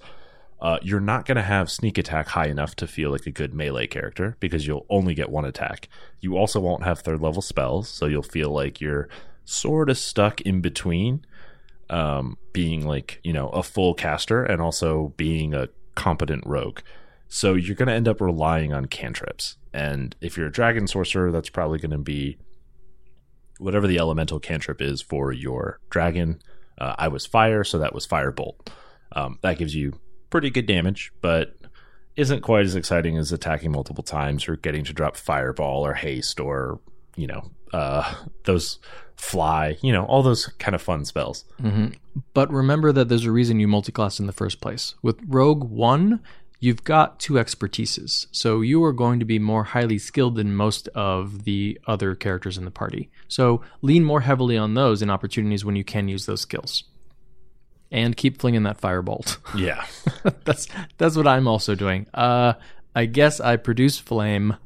Uh, you're not going to have sneak attack high enough to feel like a good melee character because you'll only get one attack. You also won't have third level spells, so you'll feel like you're sort of stuck in between um, being like you know a full caster and also being a competent rogue. So you're going to end up relying on cantrips, and if you're a dragon sorcerer, that's probably going to be whatever the elemental cantrip is for your dragon. Uh, I was fire, so that was firebolt. Um, that gives you pretty good damage, but isn't quite as exciting as attacking multiple times or getting to drop fireball or haste or you know uh, those fly, you know, all those kind of fun spells. But remember that there's a reason you multiclass in the first place. With Rogue 1, you've got two expertises. So you are going to be more highly skilled than most of the other characters in the party. So lean more heavily on those in opportunities when you can use those skills. And keep flinging that firebolt. Yeah, that's that's what I'm also doing. Uh I guess I produce flame.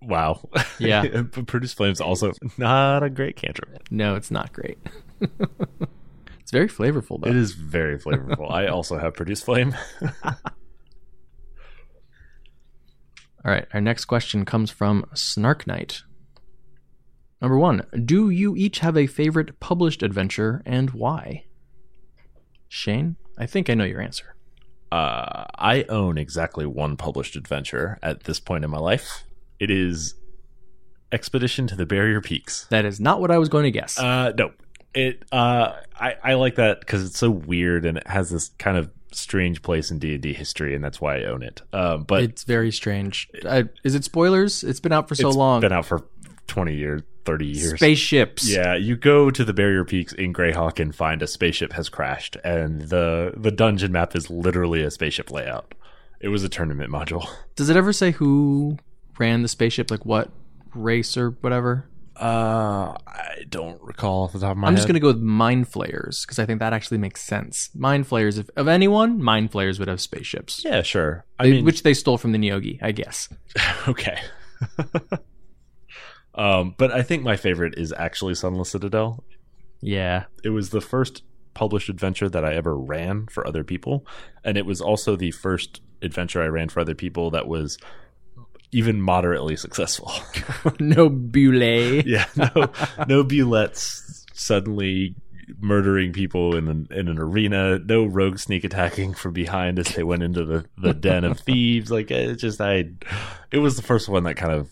Wow. Yeah. but produce flames also not a great cantrip. No, it's not great. it's very flavorful though. It is very flavorful. I also have produce flame. All right, our next question comes from Snark Knight. Number one, do you each have a favorite published adventure and why? Shane, I think I know your answer. Uh, I own exactly one published adventure at this point in my life. It is Expedition to the Barrier Peaks. That is not what I was going to guess. Uh, no, it. Uh, I I like that because it's so weird and it has this kind of strange place in D and D history, and that's why I own it. Um, but it's very strange. I, is it spoilers? It's been out for so it's long. been out for twenty years, thirty years. Spaceships. Yeah, you go to the Barrier Peaks in Greyhawk and find a spaceship has crashed, and the the dungeon map is literally a spaceship layout. It was a tournament module. Does it ever say who ran the spaceship? Like what race or whatever? Uh, I don't recall off the top of my I'm just going to go with Mind Flayers because I think that actually makes sense. Mind Flayers, if of anyone, Mind Flayers would have spaceships. Yeah, sure. I They- mean, which they stole from the Neogi, I guess. okay. um, but I think my favorite is actually Sunless Citadel. Yeah. It was the first published adventure that I ever ran for other people, and it was also the first adventure I ran for other people that was even moderately successful. no bulette. yeah, no, no bulettes suddenly murdering people in an, in an arena. No rogue sneak attacking from behind as they went into the, the den of thieves. Like it just, I, it was the first one that kind of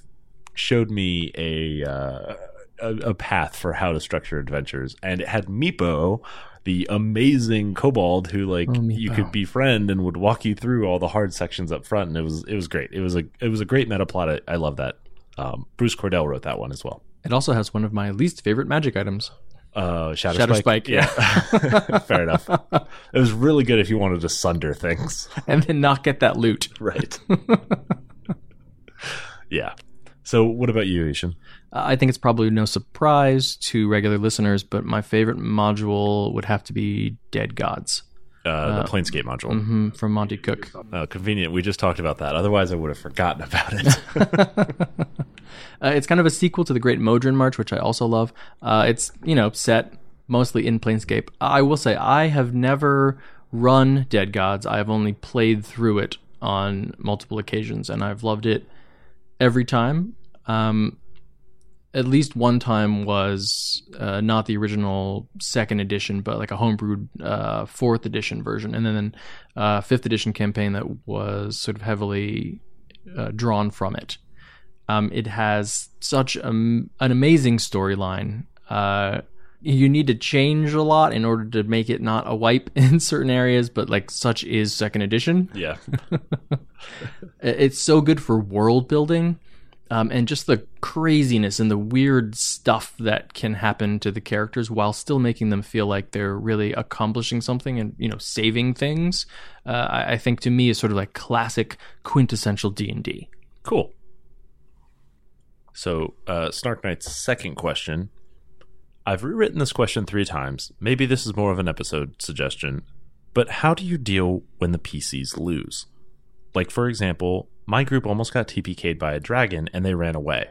showed me a, uh, a a path for how to structure adventures, and it had Meepo. The amazing kobold who like Oh, you could befriend and would walk you through all the hard sections up front, and it was it was great. It was a it was a great meta plot. I, I love that. Um, Bruce Cordell wrote that one as well. It also has one of my least favorite magic items. Uh, Shadow, Shatterspike. Spike, yeah. Fair enough. It was really good if you wanted to sunder things. And then not get that loot. Right. yeah. So, what about you, I-Hsien? Uh, I think it's probably no surprise to regular listeners, but my favorite module would have to be Dead Gods Uh, the Planescape module. hmm from Monte Cook. Oh, convenient. We just talked about that. Otherwise, I would have forgotten about it. Uh, it's kind of a sequel to the Great Modron March, which I also love. Uh, it's you know set mostly in Planescape. I will say I have never run Dead Gods. I have only played through it on multiple occasions, and I've loved it every time. Um, at least one time was uh, not the original second edition, but like a homebrewed uh, fourth edition version, and then uh, fifth edition campaign that was sort of heavily uh, drawn from it. Um, it has such a, an amazing storyline. Uh, you need to change a lot in order to make it not a wipe in certain areas, but like such is second edition. yeah. It's so good for world building. Um, and just the craziness and the weird stuff that can happen to the characters while still making them feel like they're really accomplishing something and you know saving things. Uh, I, I think to me is sort of like classic quintessential D and D. Cool. So, uh, Snark Knight's second question. I've rewritten this question three times. Maybe this is more of an episode suggestion. But how do you deal when the PCs lose? Like, for example, my group almost got TPK'd by a dragon and they ran away.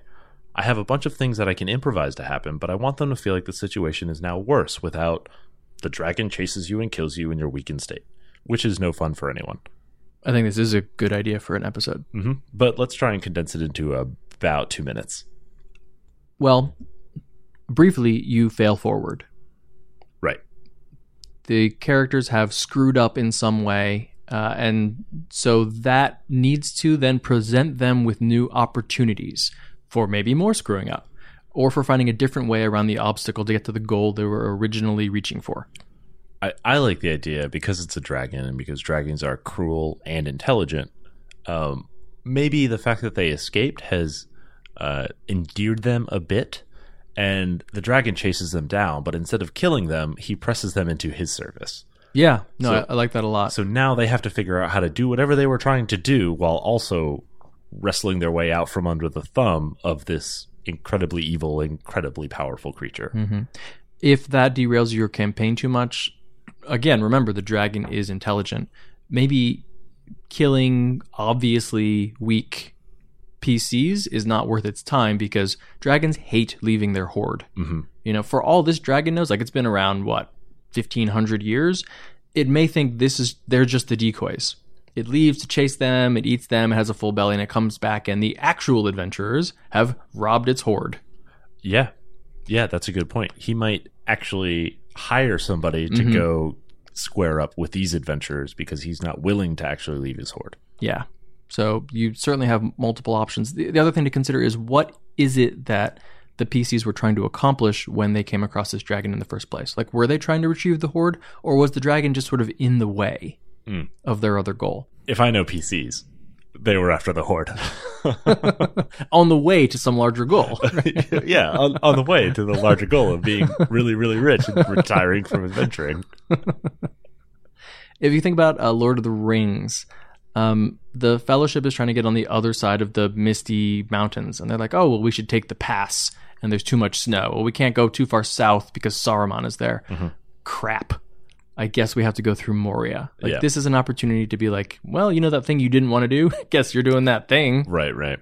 I have a bunch of things that I can improvise to happen, but I want them to feel like the situation is now worse without the dragon chases you and kills you in your weakened state, which is no fun for anyone. I think this is a good idea for an episode. hmm But let's try and condense it into about two minutes. Well, briefly, you fail forward. Right. The characters have screwed up in some way, uh, and so that needs to then present them with new opportunities for maybe more screwing up, or for finding a different way around the obstacle to get to the goal they were originally reaching for. I, I like the idea because it's a dragon and because dragons are cruel and intelligent. Um, maybe the fact that they escaped has uh, endeared them a bit, and the dragon chases them down, but instead of killing them, he presses them into his service. Yeah, no, So- I, I like that a lot. So now they have to figure out how to do whatever they were trying to do while also wrestling their way out from under the thumb of this incredibly evil, incredibly powerful creature. if that derails your campaign too much, again, remember the dragon is intelligent. Maybe killing obviously weak PCs is not worth its time because dragons hate leaving their hoard. Mhm. You know, for all this dragon knows, like it's been around what fifteen hundred years, it may think this is they're just the decoys. It leaves to chase them, it eats them, it has a full belly, and it comes back, and the actual adventurers have robbed its hoard. Yeah. Yeah, that's a good point. He might actually hire somebody to mm-hmm. go square up with these adventurers because he's not willing to actually leave his hoard. Yeah. So you certainly have multiple options. The, the other thing to consider is what is it that the PCs were trying to accomplish when they came across this dragon in the first place? Like, were they trying to retrieve the hoard, or was the dragon just sort of in the way of their other goal? If I know PCs, they were after the hoard. On the way to some larger goal. yeah, on, on the way to the larger goal of being really, really rich and retiring from adventuring. if you think about uh, Lord of the Rings, um, the Fellowship is trying to get on the other side of the misty mountains, and they're like, "Oh, well, we should take the pass." And there's too much snow. Well, we can't go too far south because Saruman is there. Crap. I guess we have to go through Moria. Like Yeah. this is an opportunity to be like, well, you know that thing you didn't want to do. guess you're doing that thing. Right, right.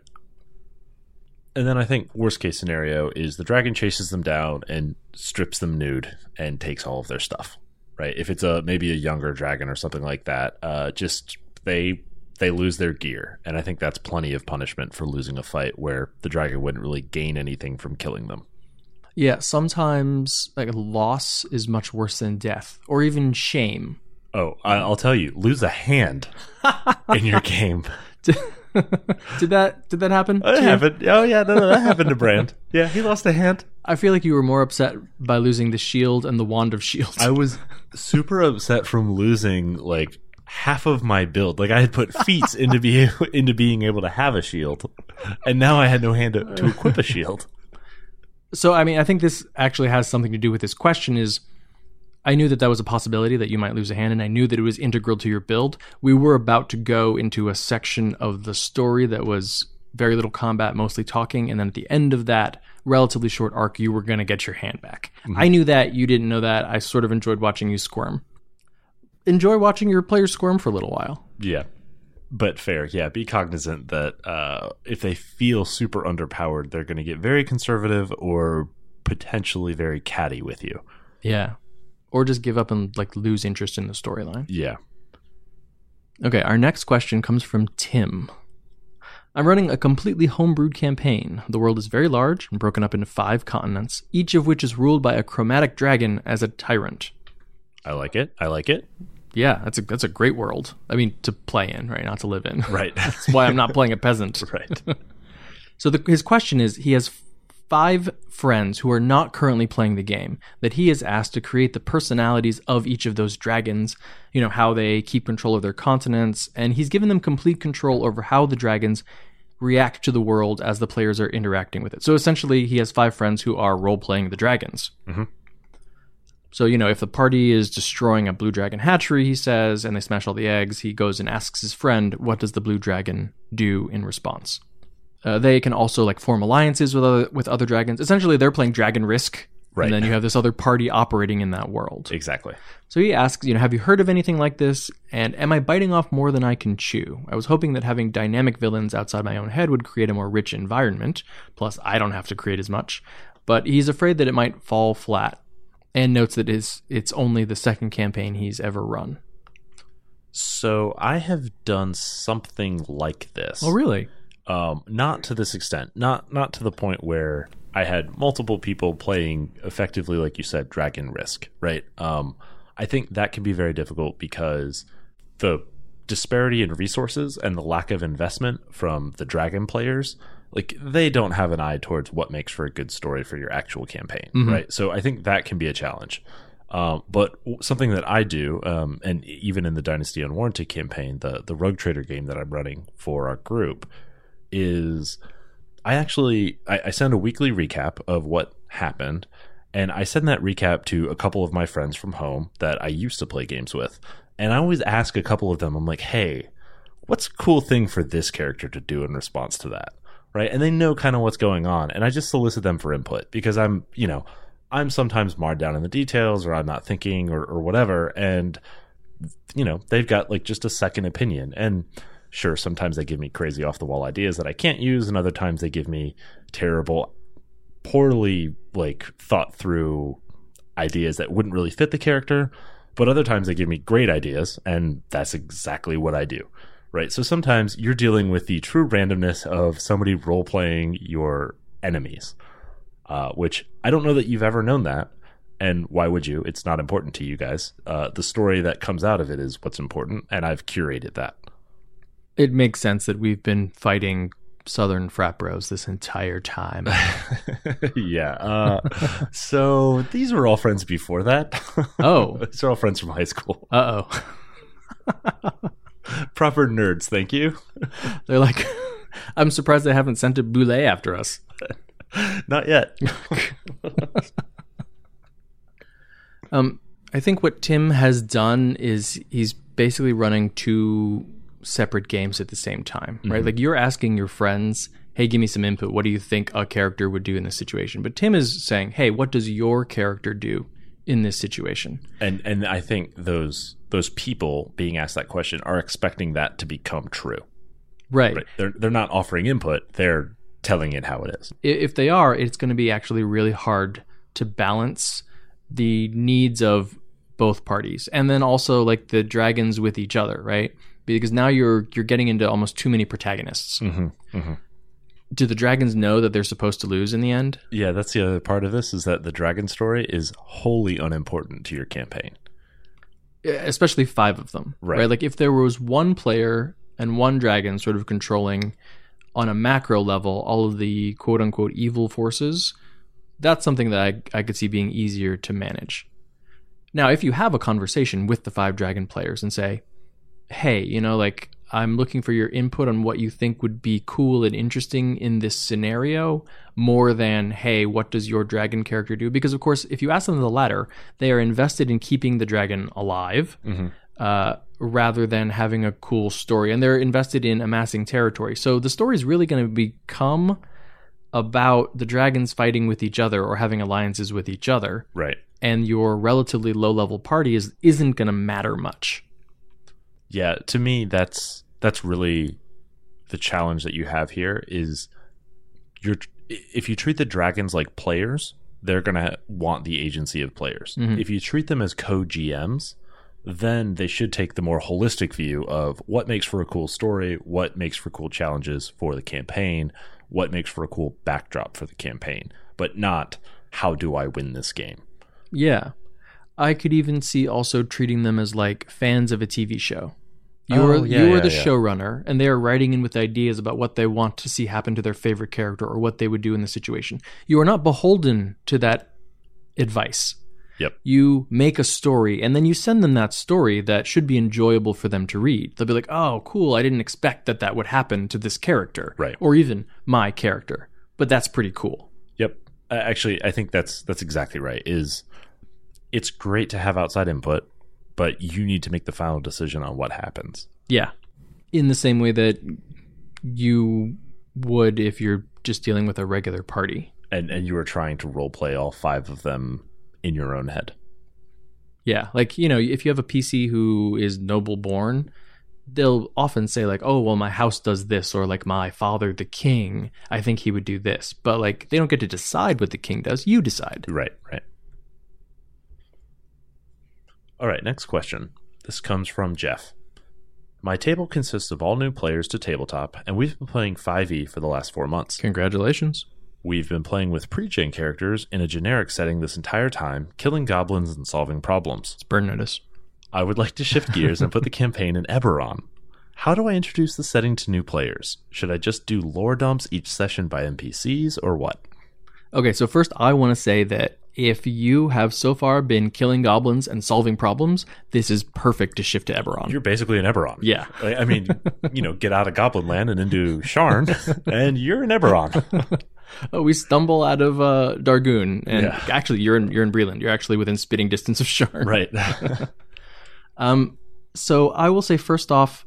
And then I think worst case scenario is the dragon chases them down and strips them nude and takes all of their stuff. Right? If it's a maybe a younger dragon or something like that, uh, just they they lose their gear, and I think that's plenty of punishment for losing a fight where the dragon wouldn't really gain anything from killing them. Yeah, sometimes like loss is much worse than death, or even shame. Oh, I'll tell you, lose a hand in your game. did that did that happen? You? happened. Oh yeah, no, no, that happened to Brand. Yeah, he lost a hand. I feel like you were more upset by losing the shield and the wand of shield. I was super upset from losing like half of my build. Like I had put feats into be into being able to have a shield, and now I had no hand to, to equip a shield. so I mean, I think this actually has something to do with this question. Is I knew that that was a possibility that you might lose a hand, and I knew that it was integral to your build. We were about to go into a section of the story that was very little combat, mostly talking, and then at the end of that relatively short arc, you were going to get your hand back. Mm-hmm. I knew that, you didn't know that. I sort of enjoyed watching you squirm. Enjoy watching your players squirm for a little while. Yeah. But fair, yeah. Be cognizant that uh, if they feel super underpowered, they're going to get very conservative or potentially very catty with you. Yeah. Or just give up and like lose interest in the storyline. Yeah. Okay, our next question comes from Tim. I'm running a completely homebrewed campaign. The world is very large and broken up into five continents, each of which is ruled by a chromatic dragon as a tyrant. I like it. I like it. Yeah, that's a that's a great world. I mean, to play in, right? Not to live in. Right. That's why I'm not playing a peasant. right. So the, his question is: He has five friends who are not currently playing the game that he is asked to create the personalities of each of those dragons. You know how they keep control of their continents, and he's given them complete control over how the dragons react to the world as the players are interacting with it. So essentially, he has five friends who are role playing the dragons. Mhm. So, you know, if the party is destroying a blue dragon hatchery, he says, and they smash all the eggs, he goes and asks his friend, what does the blue dragon do in response? Uh, they can also like form alliances with other with other dragons. Essentially, they're playing Dragon Risk, Right. and then you have this other party operating in that world. Exactly. So he asks, you know, have you heard of anything like this? And am I biting off more than I can chew? I was hoping that having dynamic villains outside my own head would create a more rich environment. Plus, I don't have to create as much. But he's afraid that it might fall flat, and notes that it's it's only the second campaign he's ever run. So I have done something like this. Oh, really? um, not to this extent, not not to the point where I had multiple people playing effectively, like you said, Dragon Risk, right? Um, I think that can be very difficult because the disparity in resources and the lack of investment from the Dragon players, like they don't have an eye towards what makes for a good story for your actual campaign, right? So I think that can be a challenge. Um, but something that I do, um, and even in the Dynasty Unwarranted campaign, the the Rogue Trader game that I'm running for our group, is I actually I, I send a weekly recap of what happened, and I send that recap to a couple of my friends from home that I used to play games with, and I always ask a couple of them, I'm like, hey, what's a cool thing for this character to do in response to that, right? And they know kind of what's going on, and I just solicit them for input because I'm you know I'm sometimes marred down in the details, or I'm not thinking, or, or whatever, and you know they've got like just a second opinion. And sure sometimes they give me crazy off the wall ideas that i can't use. And other times they give me terrible poorly like thought through ideas that wouldn't really fit the character. But other times they give me great ideas and that's exactly what i do right so sometimes you're dealing with the true randomness of somebody role playing your enemies uh, which i don't know that you've ever known that and why would you it's not important to you guys uh, the story that comes out of it is what's important and i've curated that It makes sense that we've been fighting Southern frat bros this entire time. yeah. Uh, so these were all friends before that. Oh. these are all friends from high school. Uh oh. Proper nerds, thank you. They're like, I'm surprised they haven't sent a bulette after us. Not yet. Um, I think what Tim has done is he's basically running two separate games at the same time, right? Like you're asking your friends, "Hey, give me some input. What do you think a character would do in this situation?" But Tim is saying, "Hey, what does your character do in this situation?" And and I think those those people being asked that question are expecting that to become true. Right. Right. They're they're not offering input. They're telling it how it is. If they are, it's going to be actually really hard to balance the needs of both parties and then also like the dragons with each other, right? Because now you're you're getting into almost too many protagonists. Mm-hmm. Do the dragons know that they're supposed to lose in the end? Yeah, that's the other part of this is that the dragon story is wholly unimportant to your campaign. Especially five of them, Right. right? Like if there was one player and one dragon sort of controlling on a macro level all of the quote unquote evil forces, that's something that I, I could see being easier to manage. Now, if you have a conversation with the five dragon players and say, hey, you know, like I'm looking for your input on what you think would be cool and interesting in this scenario more than, hey, what does your dragon character do? Because, of course, if you ask them the latter, they are invested in keeping the dragon alive. uh, rather than having a cool story. And they're invested in amassing territory. So the story is really going to become about the dragons fighting with each other or having alliances with each other. Right. And your relatively low level party is isn't going to matter much. Yeah, to me that's that's really the challenge that you have here is you're if you treat the dragons like players, they're going to want the agency of players. Mhm. If you treat them as co-GMs, then they should take the more holistic view of what makes for a cool story, what makes for cool challenges for the campaign, what makes for a cool backdrop for the campaign, but not how do I win this game? Yeah. I could even see also treating them as like fans of a TV show. You Oh, are yeah, you are yeah, the yeah. showrunner, and they are writing in with ideas about what they want to see happen to their favorite character or what they would do in the situation. You are not beholden to that advice. Yep. You make a story, and then you send them that story that should be enjoyable for them to read. They'll be like, "Oh, cool! I didn't expect that that would happen to this character, Right. Or even my character, but that's pretty cool." Yep. Uh, Actually, I think that's that's exactly right. Is it's great to have outside input, but you need to make the final decision on what happens. Yeah. In the same way that you would if you're just dealing with a regular party. And and you are trying to role play all five of them in your own head. Yeah. Like, you know, if you have a PC who is noble born, they'll often say, like, oh, well, my house does this, or like my father, the king, I think he would do this. But like, they don't get to decide what the king does. You decide. Right, right. All right, next question. This comes from Jeff. My table consists of all new players to tabletop, and we've been playing 5e for the last four months. Congratulations. We've been playing with pre-gen characters in a generic setting this entire time, killing goblins and solving problems. It's burn notice. I would like to shift gears and put the campaign in Eberron. How do I introduce the setting to new players? Should I just do lore dumps each session by NPCs or what? Okay, so first, I want to say that if you have so far been killing goblins and solving problems, this is perfect to shift to Eberron. You're basically an Eberron. yeah. I mean, you know, get out of Goblin Land and into Sharn, and you're an Eberron. Oh, we stumble out of uh, Darguun, and Yeah. actually, you're in you're in Breland. You're actually within spitting distance of Sharn. right. Um. So I will say first off,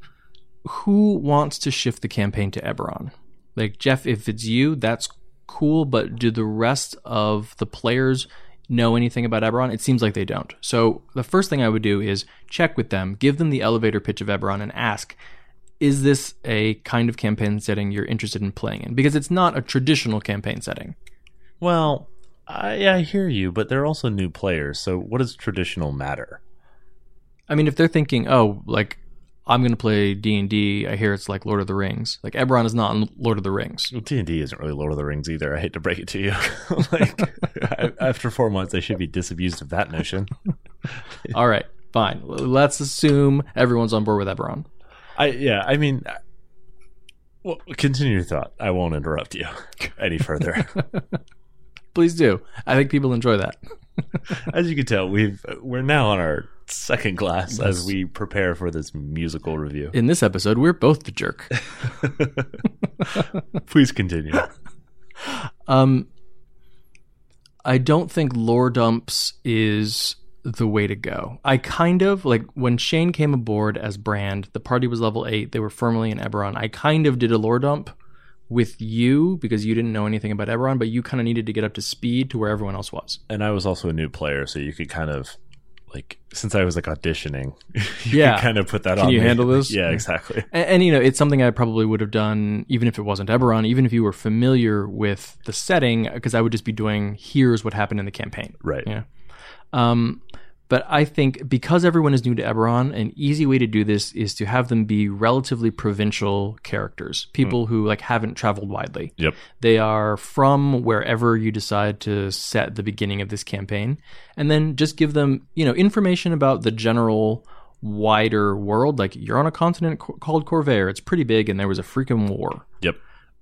who wants to shift the campaign to Eberron? Like Jeff, if it's you, that's cool. But do the rest of the players know anything about Eberron? It seems like they don't. So the first thing I would do is check with them, give them the elevator pitch of Eberron, and ask. Is this a kind of campaign setting you're interested in playing in? Because it's not a traditional campaign setting. well, I, I hear you, but they're also new players, so what does traditional matter? I mean, if they're thinking, oh, like I'm going to play D and D, I hear it's like Lord of the Rings. Like Eberron is not in Lord of the Rings. Well D and D isn't really Lord of the Rings either. I hate to break it to you. like after four months, they should be disabused of that notion. All right, fine. Let's assume everyone's on board with Eberron. I yeah. I mean, well, continue your thought. I won't interrupt you any further. Please do. I think people enjoy that. as you can tell, we've we're now on our second glass as we prepare for this musical review. In this episode, we're both the jerk. Please continue. Um, I don't think lore dumps is the way to go. I kind of like when Shane came aboard as Brand, the party was level eight. They were firmly in Eberron. I kind of did a lore dump with you because you didn't know anything about Eberron, but you kind of needed to get up to speed to where everyone else was. And I was also a new player, so you could kind of like since I was like auditioning, you Yeah. kind of put that Can on. you me. handle this? Yeah, exactly. And, and you know, it's something I probably would have done even if it wasn't Eberron, even if you were familiar with the setting, because I would just be doing here's what happened in the campaign. Right. Yeah. Um, but I think because everyone is new to Eberron, an easy way to do this is to have them be relatively provincial characters, people who like haven't traveled widely. Yep. They are from wherever you decide to set the beginning of this campaign, and then just give them, you know, information about the general wider world. Like you're on a continent co- called Khorvaire. It's pretty big, and there was a freaking war. Yep.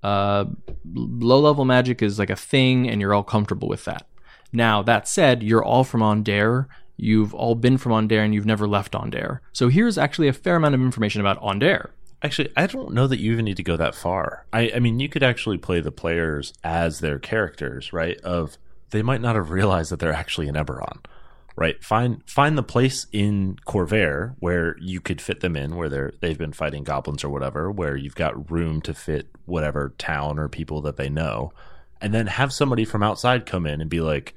Uh, low level magic is like a thing, and you're all comfortable with that. Now that said, you're all from Aundair. You've all been from Aundair, and you've never left Aundair. So here's actually a fair amount of information about Aundair. Actually, I don't know that you even need to go that far. I, I mean, you could actually play the players as their characters, right? Of they might not have realized that they're actually in Eberron. right? Find find the place in Khorvaire where you could fit them in, where they're they've been fighting goblins or whatever, where you've got room to fit whatever town or people that they know, and then have somebody from outside come in and be like,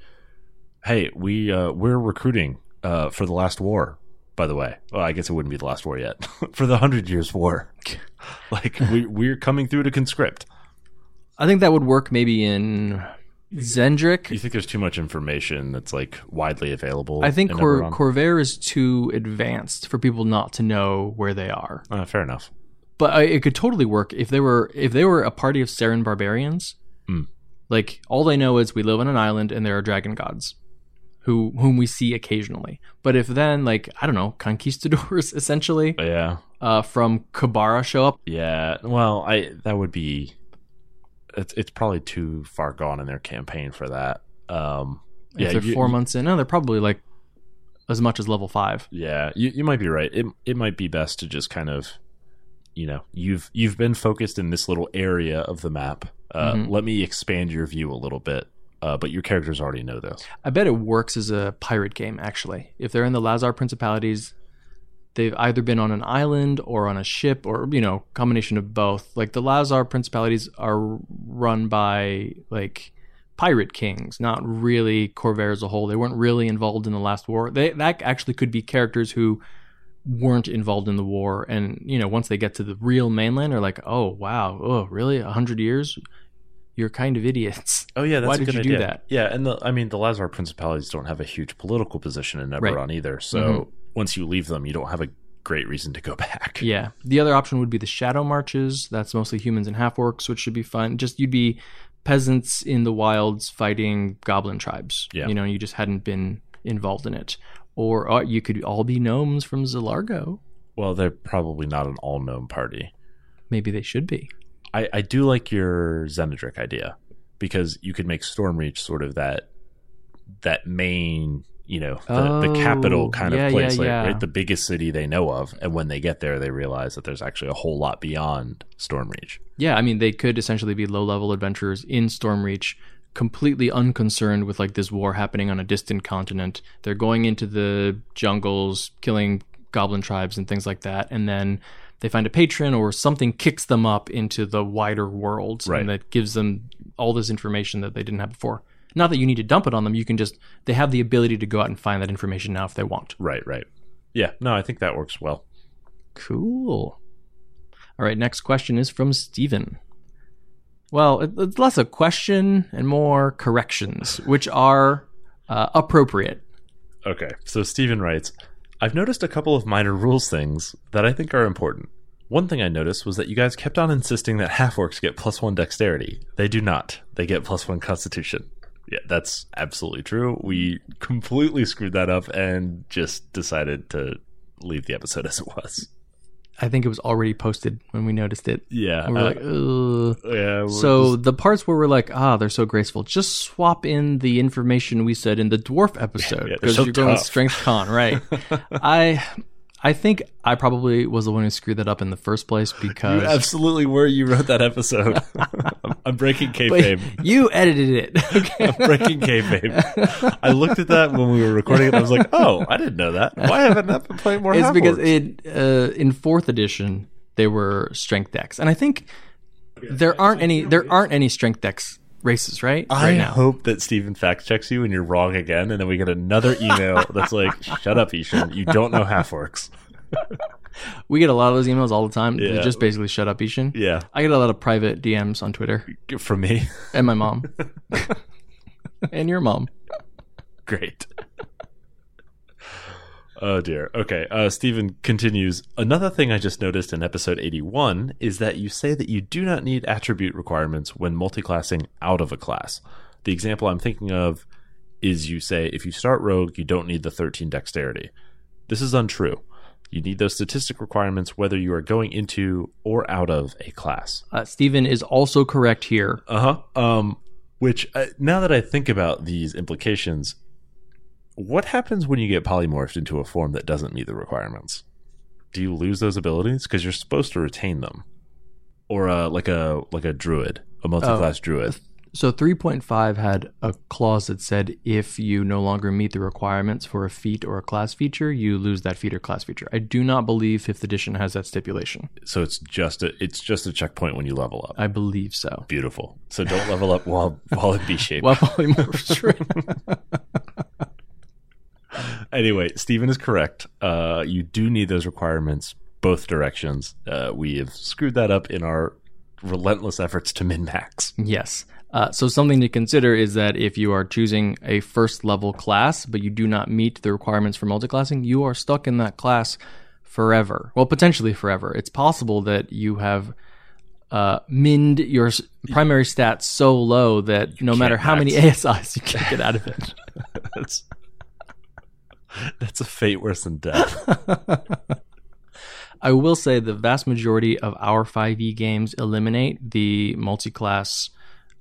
"Hey, we uh, we're recruiting uh, for the last war." By the way, well, I guess it wouldn't be the last war yet. for the Hundred Years' War, like we we're coming through to conscript. I think that would work maybe in Xen'drik. You think there's too much information that's like widely available? I think in Cor- Khorvaire is too advanced for people not to know where they are. Uh, fair enough. But I, it could totally work if they were if they were a party of Seren barbarians. Hmm. Like all they know is we live on an island and there are dragon gods, who whom we see occasionally. But if then like I don't know conquistadors essentially Yeah, uh, from Kabara show up, yeah. Well, I that would be. It's it's probably too far gone in their campaign for that. Um, if yeah, they're you- four months in, no, they're probably like as much as level five. Yeah, you, you might be right. It it might be best to just kind of, you know, you've you've been focused in this little area of the map. Uh, Mhm. Let me expand your view a little bit. Uh, but your characters already know this. I bet it works as a pirate game, actually. If they're in the Lhazaar Principalities, they've either been on an island or on a ship or, you know, combination of both. Like the Lhazaar Principalities are run by like pirate kings, not really Khorvaire as a whole. They weren't really involved in the last war. They that actually could be characters who weren't involved in the war and you know once they get to the real mainland are like oh wow oh really a hundred years you're kind of idiots Oh yeah, that's Why did you do that? Yeah, and the I mean the Lhazaar principalities don't have a huge political position in Right. Eberron either. So Mhm. once you leave them, you don't have a great reason to go back. Yeah. The other option would be the shadow marches. That's mostly humans and half orcs, which should be fun. Just you'd be peasants in the wilds fighting goblin tribes. Yeah. You know, you just hadn't been involved in it. Or uh, you could all be gnomes from Zilargo. Well, they're probably not an all gnome party. Maybe they should be. I, I do like your Xen'drik idea because you could make Stormreach sort of that that main, you know, the, the Oh, capital kind yeah, of place, yeah, like yeah. right, the biggest city they know of. And when they get there, they realize that there's actually a whole lot beyond Stormreach. Yeah, I mean, they could essentially be low level adventurers in Stormreach, completely unconcerned with like this war happening on a distant continent. They're going into the jungles, killing goblin tribes and things like that, and then they find a patron or something kicks them up into the wider world, Right. and that gives them all this information that they didn't have before. Not that you need to dump it on them; you can just they have the ability to go out and find that information now if they want. Right, right. Yeah, no, I think that works well. Cool. All right, next question is from Steven. Well, it's less a question and more corrections, which are uh, appropriate. Okay, so Steven writes I've noticed a couple of minor rules things that I think are important. One thing I noticed was that you guys kept on insisting that half orcs get plus one dexterity. They do not, they get plus one constitution. Yeah, that's absolutely true. We completely screwed that up and just decided to leave the episode as it was. I think it was already posted when we noticed it. Yeah. We were uh, like, Ugh. yeah, So just- the parts where we're like, ah, they're so graceful, just swap in the information we said in the dwarf episode Yeah, because so you're going strength con, right? I, I think I probably was the one who screwed that up in the first place because you absolutely were. You wrote that episode. I'm, I'm breaking But kayfabe. you edited it. Okay. I'm breaking kayfabe. I looked at that when we were recording it. and I was like, "Oh, I didn't know that. Why haven't I been playing more?" it's half because it uh, in fourth edition they were strength dex, and I think there aren't any there aren't any strength dex races, right? I right hope that Steven fact checks you and you're wrong again, and then we get another email that's like, "Shut up, I-Hsien. You don't know half orcs." We get a lot of those emails all the time. They Yeah. just basically shut up, I-Hsien. Yeah, I get a lot of private DMs on Twitter, from me. and my mom, and your mom. Great. Oh dear. Okay. Uh, Stephen continues. Another thing I just noticed in episode 81 is that you say that you do not need attribute requirements when multiclassing out of a class. The example I'm thinking of is you say if you start rogue, you don't need the 13 dexterity. This is untrue. You need those statistic requirements whether you are going into or out of a class. Uh, Stephen is also correct here. Uh huh. Um, which uh, now that I think about these implications, what happens when you get polymorphed into a form that doesn't meet the requirements? Do you lose those abilities because you're supposed to retain them, or uh, like a like a druid, a multi-class druid? So 3.5 had a clause that said if you no longer meet the requirements for a feat or a class feature, you lose that feat or class feature. I do not believe 5th edition has that stipulation. So it's just a it's just a checkpoint when you level up. I believe so. Beautiful. So don't level up while while in B shape. Well, polymorphs. anyway, Stephen is correct. Uh, you do need those requirements both directions. Uh, we have screwed that up in our relentless efforts to min max. yes. Uh, so something to consider is that if you are choosing a first level class, but you do not meet the requirements for multiclassing, you are stuck in that class forever. Well, potentially forever. It's possible that you have uh, minned your primary stats so low that no matter how many. ASIs, you can't get out of it. that's a fate worse than death. I will say the vast majority of our 5e games eliminate the multi-class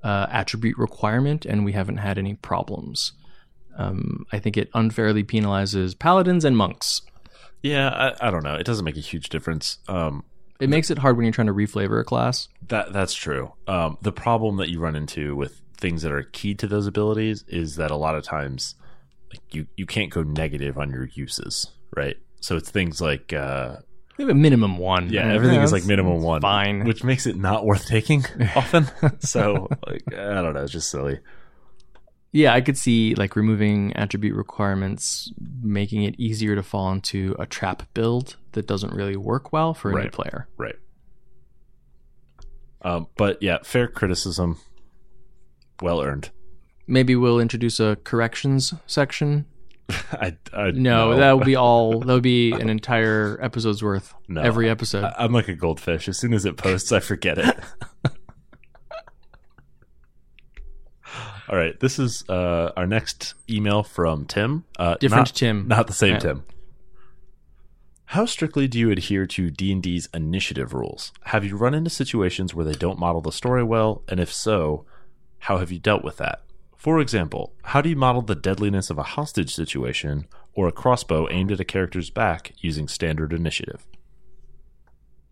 uh, attribute requirement, and we haven't had any problems. Um, I think it unfairly penalizes paladins and monks. yeah, I, I don't know. It doesn't make a huge difference. Um, It makes it hard when you're trying to reflavor a class. That that's true. Um, the problem that you run into with things that are key to those abilities is that a lot of times, like you you can't go negative on your uses, right? So it's things like uh, We have a minimum one. yeah, everything is like minimum one, fine. which makes it not worth taking often. so like I don't know, it's just silly. Yeah, I could see like removing attribute requirements, making it easier to fall into a trap build that doesn't really work well for a new player. Right. Um, but yeah, fair criticism, well earned. Maybe we'll introduce a corrections section I, I No, that would be all. That would be an entire episode's worth. No. every episode. I- I'm like a goldfish. As soon as it posts, I forget it. All right, this is uh, our next email from Tim. Uh, Different not, Tim. not the same Yeah. Tim. How strictly do you adhere to D&D's initiative rules? Have you run into situations where they don't model the story well, and if so, how have you dealt with that? For example, how do you model the deadliness of a hostage situation or a crossbow aimed at a character's back using standard initiative?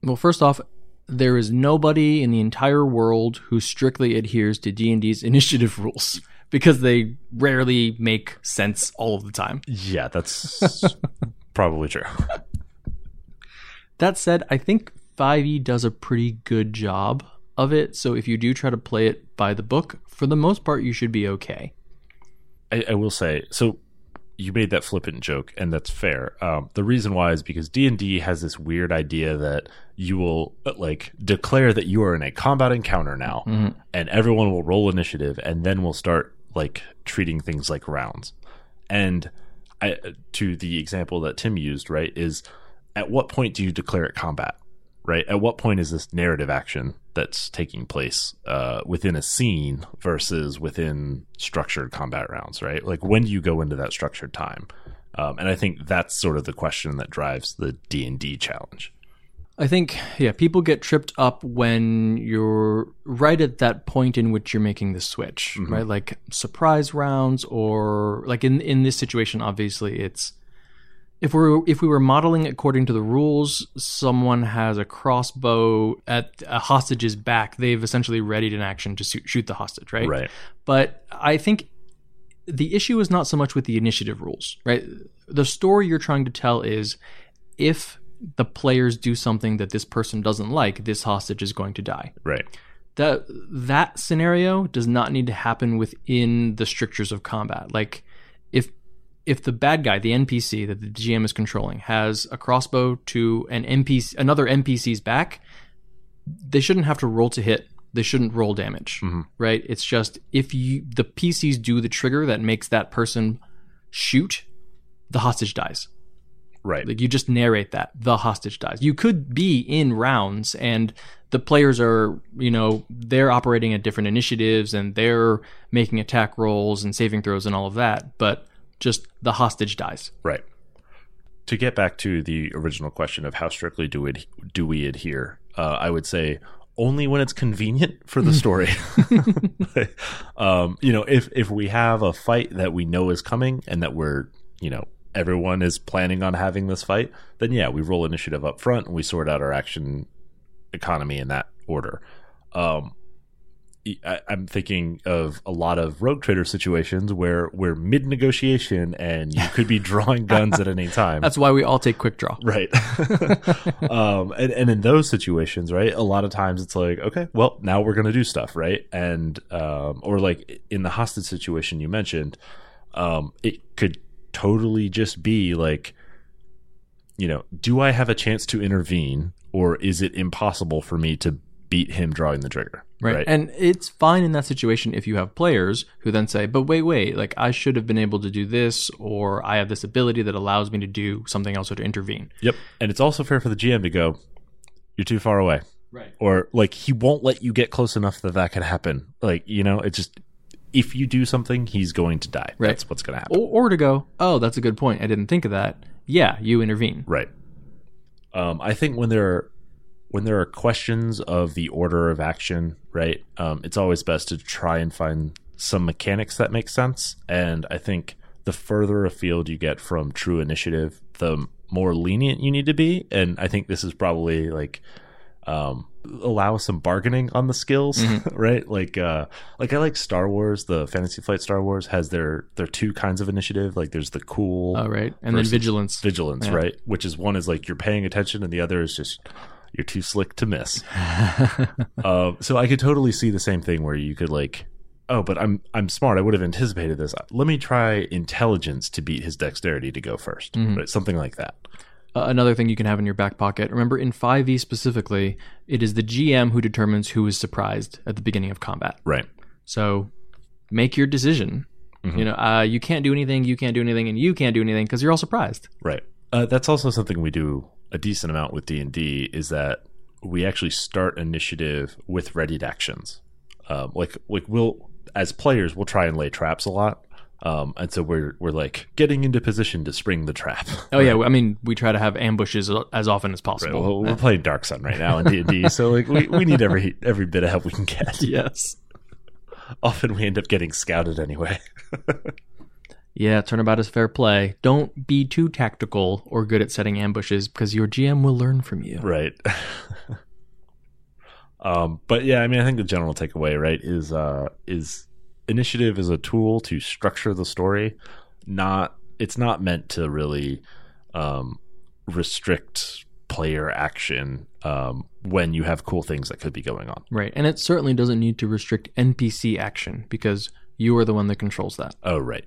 well, first off, there is nobody in the entire world who strictly adheres to D and D's initiative rules because they rarely make sense all of the time. Yeah, that's probably true. That said, I think 5e does a pretty good job of it. So if you do try to play it by the book, for the most part, you should be okay. I, I will say so. You made that flippant joke, and that's fair. Um, the reason why is because D and D has this weird idea that you will uh, like declare that you are in a combat encounter now, and everyone will roll initiative, and then we'll start like treating things like rounds. And I, to the example that Tim used, right, is at what point do you declare it combat? Right? At what point is this narrative action that's taking place uh, within a scene versus within structured combat rounds? Right? Like when do you go into that structured time? Um, and I think that's sort of the question that drives the D and D challenge. I think, yeah, people get tripped up when you're right at that point in which you're making the switch, right? Like surprise rounds, or like in in this situation, obviously, it's if we're if we were modeling according to the rules, someone has a crossbow at a hostage's back. They've essentially readied an action to shoot, shoot the hostage, right? Right. But I think the issue is not so much with the initiative rules, right? The story you're trying to tell is if the players do something that this person doesn't like, this hostage is going to die. Right. That that scenario does not need to happen within the strictures of combat. Like if the bad guy, the NPC that the GM is controlling, has a crossbow to an NPC another NPC's back, they shouldn't have to roll to hit. They shouldn't roll damage, mm-hmm. right? It's just if you the PCs do the trigger that makes that person shoot, the hostage dies. Right. Like you just narrate that the hostage dies. You could be in rounds and the players are, you know, they're operating at different initiatives and they're making attack rolls and saving throws and all of that, but just the hostage dies. Right. To get back to the original question of how strictly do we do we adhere, uh, I would say only when it's convenient for the story. um, you know, if if we have a fight that we know is coming and that we're, you know, everyone is planning on having this fight, then yeah, we roll initiative up front and we sort out our action economy in that order. Um, I, I'm thinking of a lot of rogue trader situations where we're mid negotiation and you could be drawing guns at any time. That's why we all take quick draw. Right. um, and, and in those situations, right, a lot of times it's like, okay, well, now we're going to do stuff, right? And, um, or like in the hostage situation you mentioned, um, it could totally just be like, you know, do I have a chance to intervene or is it impossible for me to beat him drawing the trigger? Right. And it's fine in that situation if you have players who then say, but wait, wait, like I should have been able to do this, or I have this ability that allows me to do something else or to intervene. Yep. And it's also fair for the GM to go, you're too far away. Right. Or like he won't let you get close enough that that could happen. Like, you know, it's just, if you do something, he's going to die. Right. That's what's going to happen. Or, or to go, oh, that's a good point. I didn't think of that. Yeah, you intervene. Right. Um, I think when there are, when there are questions of the order of action, right, um, it's always best to try and find some mechanics that make sense. And I think the further afield you get from true initiative, the more lenient you need to be. And I think this is probably like um, allow some bargaining on the skills, right? Like, uh, like I like Star Wars. The Fantasy Flight Star Wars has their their two kinds of initiative. Like, there's the cool Oh, right. And then vigilance. vigilance, Yeah. right? Which is one is like you're paying attention, and the other is just you're too slick to miss. um, so I could totally see the same thing where you could like, oh, but I'm I'm smart. I would have anticipated this. Let me try intelligence to beat his dexterity to go 1st Mm-hmm. right? Something like that. Uh, another thing you can have in your back pocket. Remember, in 5e specifically, it is the GM who determines who is surprised at the beginning of combat. Right. So make your decision. You know, uh, you can't do anything, you can't do anything, and you can't do anything because you're all surprised. Right. Uh, that's also something we do a decent amount with D and D is that we actually start initiative with readied actions. Um, like like we'll as players we'll try and lay traps a lot, um, and so we're we're like getting into position to spring the trap. Oh yeah, I mean, we try to have ambushes as often as Right, possible. well, we're playing Dark Sun right now in D and D, so like we, we need every every bit of help we can get. yes. Often we end up getting scouted anyway. Yeah, turnabout is fair play. Don't be too tactical or good at setting ambushes because your GM will learn from you. right um but yeah i mean i think the general takeaway right is uh is initiative is a tool to structure the story not it's not meant to really um restrict player action um when you have cool things that could be going on Right. And it certainly doesn't need to restrict NPC action because you are the one that controls that. oh right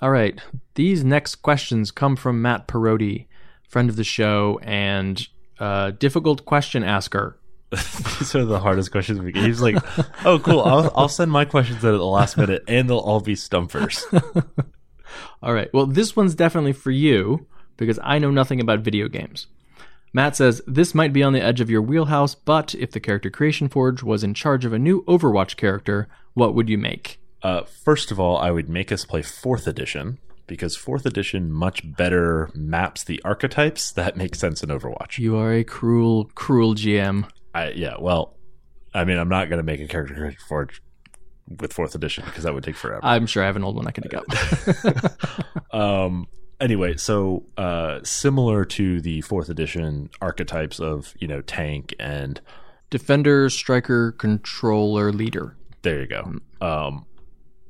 All right. These next questions come from Matt Perotti, friend of the show and uh, difficult question asker. these are the hardest questions we get he's like oh cool I'll, I'll send my questions in at the last minute and they'll all be stumpers All right. Well, this one's definitely for you because I know nothing about video games. Matt says, This might be on the edge of your wheelhouse, but if the Character Creation Forge was in charge of a new Overwatch character, what would you make? Uh, first of all, I would make us play fourth edition because fourth edition much better maps the archetypes that make sense in Overwatch. You are a cruel, cruel GM. I, yeah, well, I mean, I'm not going to make a character forge with fourth edition because that would take forever. I'm sure I have an old one I could dig up. um, anyway, so uh, similar to the fourth edition archetypes of you know tank and Defender, striker, controller, leader. there you go. Um,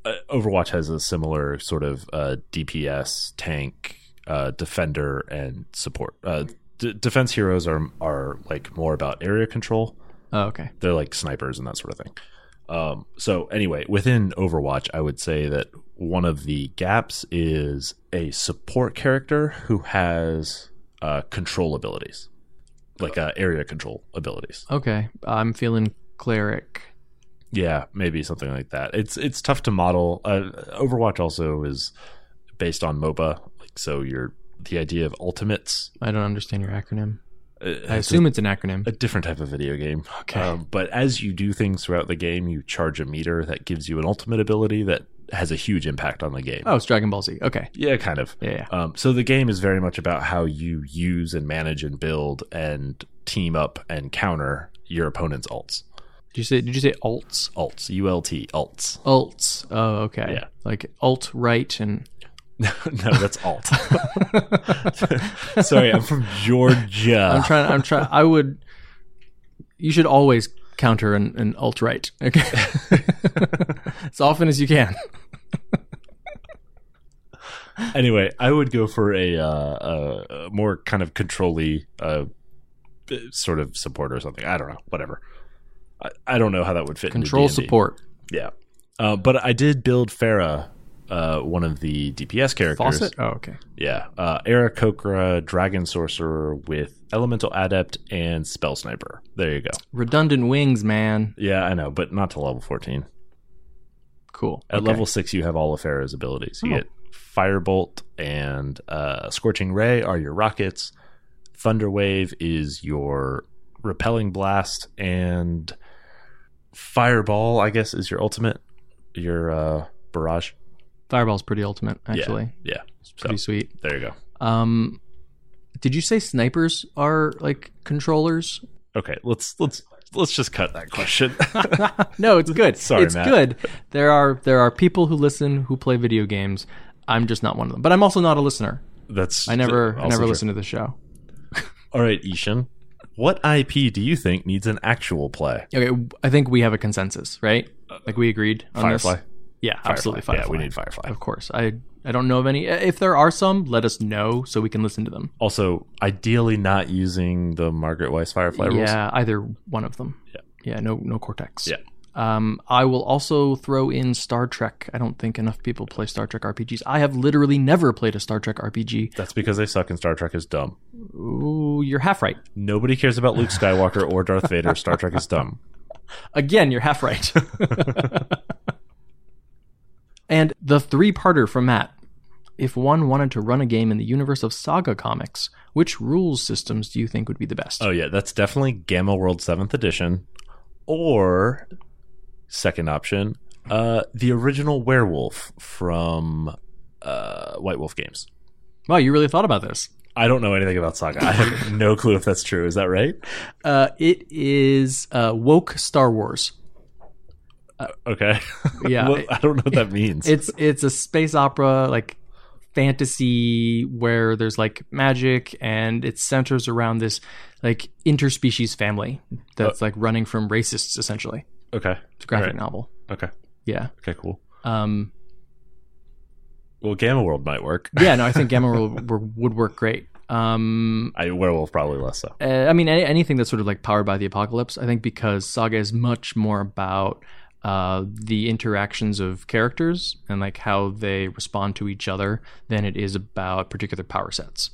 uh, Overwatch has a similar sort of uh, DPS tank, uh, defender, and support. Uh, d- defense heroes are are like more about area control. Oh, okay. They're like snipers and that sort of thing. Um, so anyway, within Overwatch, I would say that one of the gaps is a support character who has uh, control abilities, like uh, area control abilities. Okay. I'm feeling cleric. Yeah, maybe something like that. It's it's tough to model. Uh, Overwatch also is based on MOBA, like so. You're the idea of ultimates. I don't understand your acronym. uh, I it's a- assume it's an acronym. a different type of video game. Okay. Um, but as you do things throughout the game, you charge a meter that gives you an ultimate ability that has a huge impact on the game. Oh, it's Dragon Ball Z. Okay. Yeah, kind of. Yeah, yeah. Um, so the game is very much about how you use and manage and build and team up and counter your opponent's ults. Did you say? Did you say alts? Ults, U L T, ults. Alts. Oh, okay. Yeah. Like alt right and no, that's alt. Sorry, I'm from Georgia. I'm trying. I'm trying. I would. You should always counter an, an alt right. Okay. as often as you can. anyway, I would go for a, uh, a more kind of controlly uh, sort of support or something. I don't know, whatever. I, I don't know how that would fit. Control support. Yeah, uh, but I did build Pharah, uh, one of the DPS characters. Faucet? Oh, okay. Yeah, uh, Aarakocra, Dragon Sorcerer with Elemental Adept and Spell Sniper. There you go. Redundant wings, man. Yeah, I know, but not to level fourteen. Cool. At Okay. level six, you have all of Pharah's abilities. You Oh. get Firebolt and uh, Scorching Ray are your rockets. Thunder Wave is your repelling blast, and Fireball, I guess, is your ultimate, your uh, barrage. Fireball's pretty ultimate, actually. Yeah. it's Pretty sweet. there you go. Um, did you say snipers are like controllers? Okay, let's let's let's just cut that question. no, it's good. Sorry, it's Matt. good. There are there are people who listen who play video games. I'm just not one of them. But I'm also not a listener. That's I never I never true. listen to the show. All right, I-Hsien. What IP do you think needs an actual play? Okay, I think we have a consensus, right? Uh, like we agreed on Firefly. this. Yeah, absolutely. Firefly. Yeah, we need Firefly. Of course. I I don't know of any. If there are some, let us know so we can listen to them. Also, ideally not using the Margaret Weis Firefly rules. Yeah, either one of them. Yeah. Yeah, no no Cortex. Yeah. Um, I will also throw in Star Trek. I don't think enough people play Star Trek RPGs. I have literally never played a Star Trek RPG. That's because they suck and Star Trek is dumb. Ooh, you're half right. Nobody cares about Luke Skywalker or Darth Vader. Star Trek is dumb. Again, you're half right. and the three-parter from Matt. If one wanted to run a game in the universe of Saga comics, which rules systems do you think would be the best? Oh yeah, that's definitely Gamma World Seventh Edition, or second option, uh, the original Werewolf from uh, White Wolf Games. wow, you really thought about this. I don't know anything about Saga. I have no clue if that's true. Is that right? Uh, it is uh, woke Star Wars. Okay. Yeah, Well, I don't know what that means. it's it's a space opera like fantasy where there's like magic and it centers around this like interspecies family that's like running from racists essentially okay. it's a graphic Alright. novel Okay. yeah Okay. Cool. um Well, Gamma World might work. yeah no i think gamma World would work great um I Werewolf probably less so. uh, i mean any, anything that's sort of like powered by the apocalypse i think because saga is much more about uh, the interactions of characters and like how they respond to each other than it is about particular power sets.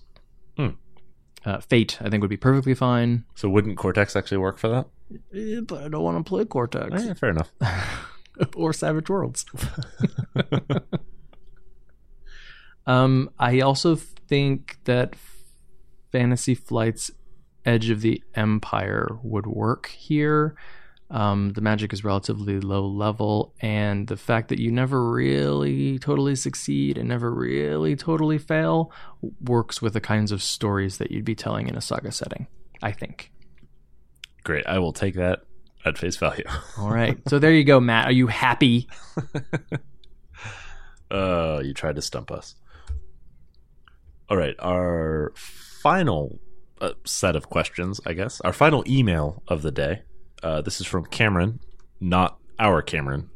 Hmm. Uh, Fate, I think, would be perfectly fine. So wouldn't Cortex actually work for that? Eh, But I don't want to play Cortex Yeah, fair enough. or Savage Worlds. um, I also think that Fantasy Flight's Edge of the Empire would work here. Um, the magic is relatively low level, and the fact that you never really totally succeed and never really totally fail works with the kinds of stories that you'd be telling in a saga setting. I think. Great. I will take that at face value. All right, so there you go, Matt. Are you happy? Uh, you tried to stump us. All right, our final uh, set of questions, I guess. Our final email of the day. Uh, this is from Cameron, not our Cameron.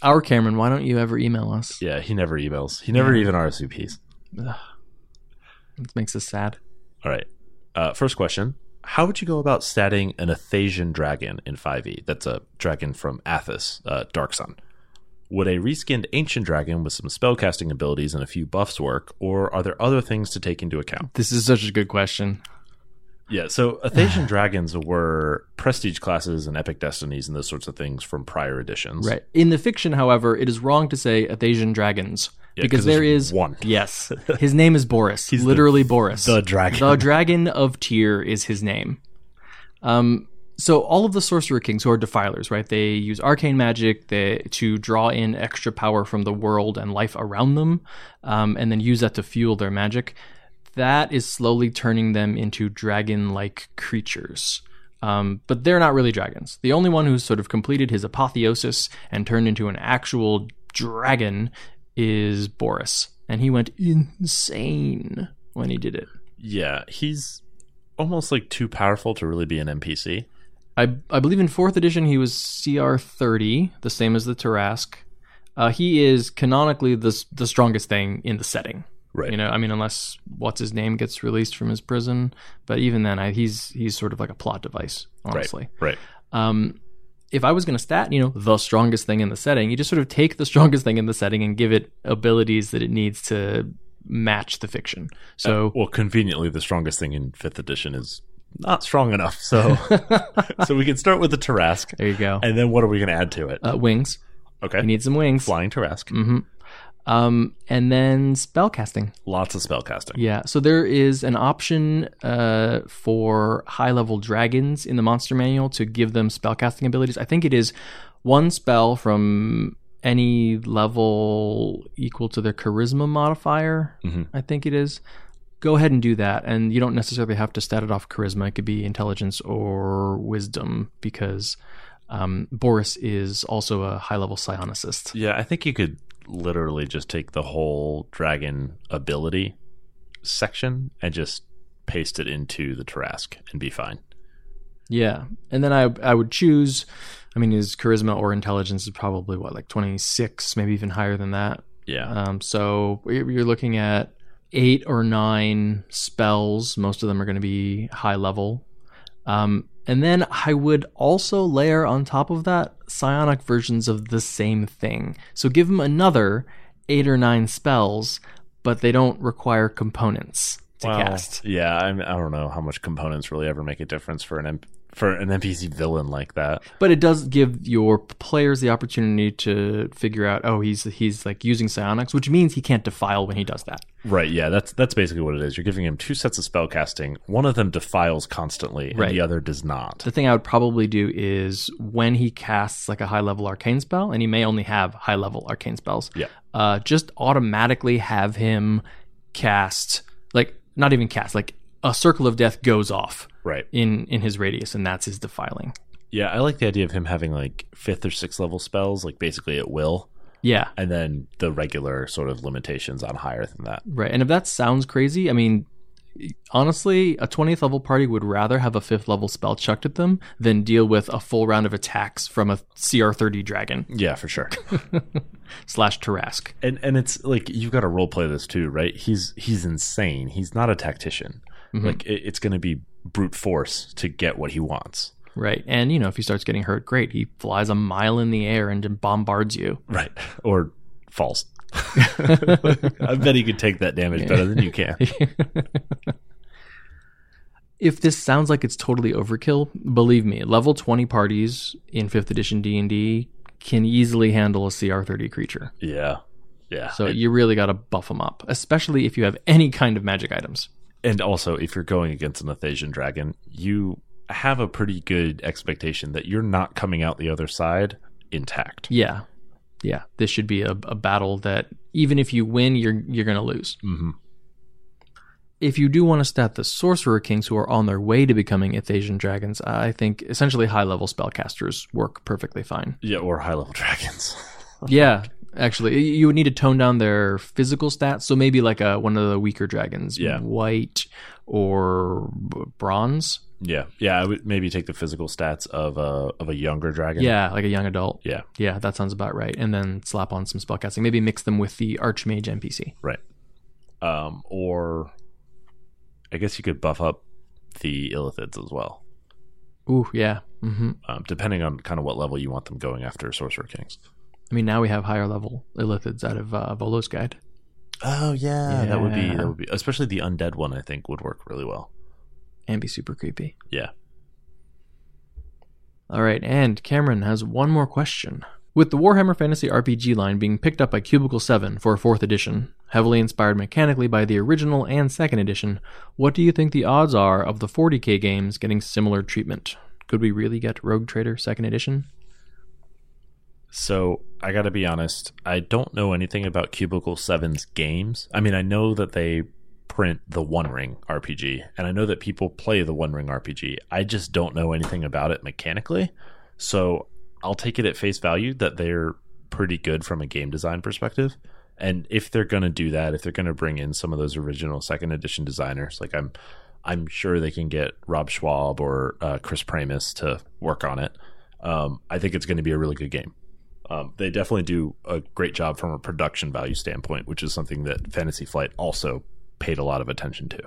Our Cameron, why don't you ever email us? Yeah, he never emails. He never even RSVPs. It makes us sad. All right. Uh, first question: How would you go about statting an Athasian dragon in 5e? That's a dragon from Athas, uh, Dark Sun. Would a reskinned ancient dragon with some spellcasting abilities and a few buffs work, or are there other things to take into account? This is such a good question. Yeah, so Athasian dragons were prestige classes and epic destinies and those sorts of things from prior editions. Right. In the fiction, however, it is wrong to say Athasian dragons Yeah, because 'cause there there's one. Yes, his name is Borys. He's the- literally Borys. The dragon. The dragon of Tyr is his name. Um, so all of the sorcerer kings who are defilers, right? They use arcane magic they, to draw in extra power from the world and life around them, um, and then use that to fuel their magic. That is slowly turning them into dragon-like creatures. Um, but they're not really dragons. The only one who's sort of completed his apotheosis and turned into an actual dragon is Borys, and he went insane when he did it. Yeah, he's almost like too powerful to really be an NPC. I I believe in fourth edition he was CR thirty, the same as the Tarrasque. Uh, he is canonically the the strongest thing in the setting. Right. You know, I mean, unless what's his name gets released from his prison, but even then, I, he's he's sort of like a plot device, honestly. Right. Um, if I was going to stat, you know, the strongest thing in the setting, you just sort of take the strongest thing in the setting and give it abilities that it needs to match the fiction. So Well, conveniently, the strongest thing in fifth edition is not strong enough. So, so we can start with the Tarrasque, there you go. and then what are we going to add to it? Uh, wings. Okay, You need some wings. flying Tarrasque, hmm Um, and then spellcasting. lots of spellcasting. Yeah. So there is an option uh, for high level dragons in the monster manual to give them spellcasting abilities. I think it is one spell from any level equal to their charisma modifier. Mhm. I think it is. Go ahead and do that. And you don't necessarily have to stat it off charisma. It could be intelligence or wisdom because um, Borys is also a high level psionicist. Yeah, I think you could literally just take the whole dragon ability section and just paste it into the Tarrasque and be fine. Yeah, and then I I would choose. I mean, his charisma or intelligence is probably what like twenty six, maybe even higher than that. Yeah. Um, so you're you're looking at eight or nine spells. Most of them are going to be high level. Um, and then I would also layer on top of that psionic versions of the same thing. So give them another eight or nine spells, but they don't require components to Well, cast. Yeah, I, mean, I don't know how much components really ever make a difference for an for an NPC villain like that. But it does give your players the opportunity to figure out, oh, he's he's like using psionics, which means he can't defile when he does that. Right. Yeah. That's that's basically what it is. You're giving him two sets of spell casting. One of them defiles constantly, and Right. the other does not. The thing I would probably do is when he casts like a high level arcane spell, and he may only have high level arcane spells. Yeah. Uh, just automatically have him cast like not even cast like a circle of death goes off Right. in in his radius, and that's his defiling. Yeah. I like the idea of him having like fifth or sixth level spells, like basically at will, Yeah. and then the regular sort of limitations on higher than that. Right. And if that sounds crazy, I mean, honestly, a 20th level party would rather have a 5th level spell chucked at them than deal with a full round of attacks from a CR30 dragon Yeah, for sure. slash Tarrasque. and and it's like you've got to role play this too, right? He's he's insane. He's not a tactician. Mm-hmm. Like it, it's going to be brute force to get what he wants. Right. And, you know, if he starts getting hurt, great. He flies a mile in the air and bombards you. Right. Or falls. I bet he could take that damage better than you can. If this sounds like it's totally overkill, believe me, level 20 parties in 5th edition D&D can easily handle a CR30 creature. Yeah. Yeah. So you really got to buff them up, especially if you have any kind of magic items. And also, if you're going against an Athasian dragon, you have a pretty good expectation that you're not coming out the other side intact. Yeah, yeah. This should be a, a battle that even if you win, you're you're gonna lose. hmm If you do want to stat the sorcerer kings who are on their way to becoming Athasian dragons, I think essentially high level spellcasters work perfectly fine. Yeah, or high level dragons. yeah, actually, you would need to tone down their physical stats. So maybe like a one of the weaker dragons, Yeah. white or bronze. yeah, yeah. I would maybe take the physical stats of a of a younger dragon. Yeah, like a young adult. yeah, Yeah, that sounds about right. And then slap on some spellcasting. Maybe mix them with the Archmage NPC. right. Um, or I guess you could buff up the Illithids as well, Ooh, yeah. hmm um, depending on kind of what level you want them going after Sorcerer Kings. I mean, now we have higher level Illithids out of uh, Volo's Guide. Oh yeah, that would be that would be especially the undead one. I think would work really well. and be super creepy. Yeah. All right, and Cameron has one more question. With the Warhammer Fantasy RPG line being picked up by Cubicle 7 for a 4th edition, heavily inspired mechanically by the original and 2nd edition, what do you think the odds are of the 40k games getting similar treatment? Could we really get Rogue Trader 2nd edition? So I got to be honest. I don't know anything about Cubicle 7's games. I mean, I know that they print the One Ring RPG, and I know that people play the One Ring RPG. I just don't know anything about it mechanically. So I'll take it at face value that they're pretty good from a game design perspective. And if they're going to do that, if they're going to bring in some of those original second edition designers, like I'm I'm sure they can get Rob Schwalb or uh, Chris Pramas to work on it. Um, I think it's going to be a really good game. Um, they definitely do a great job from a production value standpoint, which is something that Fantasy Flight also paid a lot of attention to.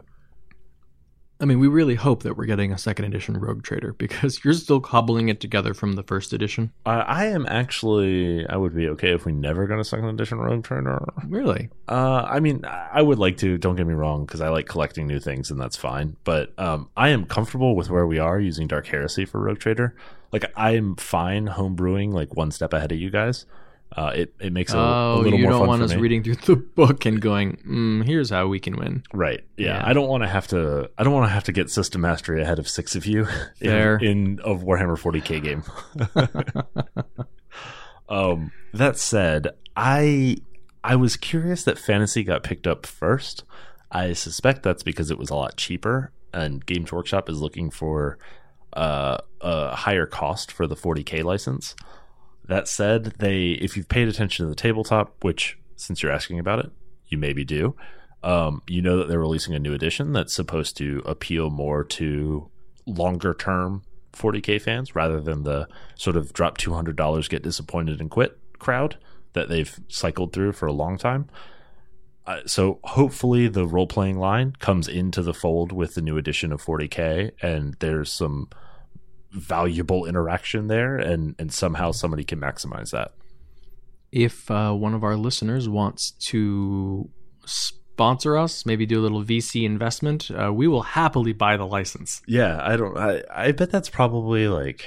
I mean, we really hope that we're getting a second edition Rogue Trader because you're still cobbling it together from the first edition. I, I am actually, I would be okay if we never got a second edition Rogue Trader. Really? Uh, I mean, I would like to. Don't get me wrong, because I like collecting new things, and that's fine. But um, I am comfortable with where we are using Dark Heresy for Rogue Trader. Like, I am fine homebrewing like one step ahead of you guys. Uh, it it makes it a, a Oh, little you more don't fun want us me. reading through the book and going, mm, "Here's how we can win." Right. Yeah. Yeah. I don't want to have to. I don't want to have to get system mastery ahead of six of you in, Fair. in a Warhammer 40k game. um. That said, I I was curious that fantasy got picked up first. I suspect that's because it was a lot cheaper, and Games Workshop is looking for uh, a higher cost for the 40k license. That said, they if you've paid attention to the tabletop, which since you're asking about it, you maybe do, um, you know that they're releasing a new edition that's supposed to appeal more to longer term 40k fans rather than the sort of drop $200 get disappointed and quit crowd that they've cycled through for a long time. Uh, so hopefully the role playing line comes into the fold with the new edition of 40k and there's some valuable interaction there and and somehow somebody can maximize that. If uh, one of our listeners wants to sponsor us, maybe do a little VC investment, uh, we will happily buy the license. Yeah, I don't. I, I bet that's probably like.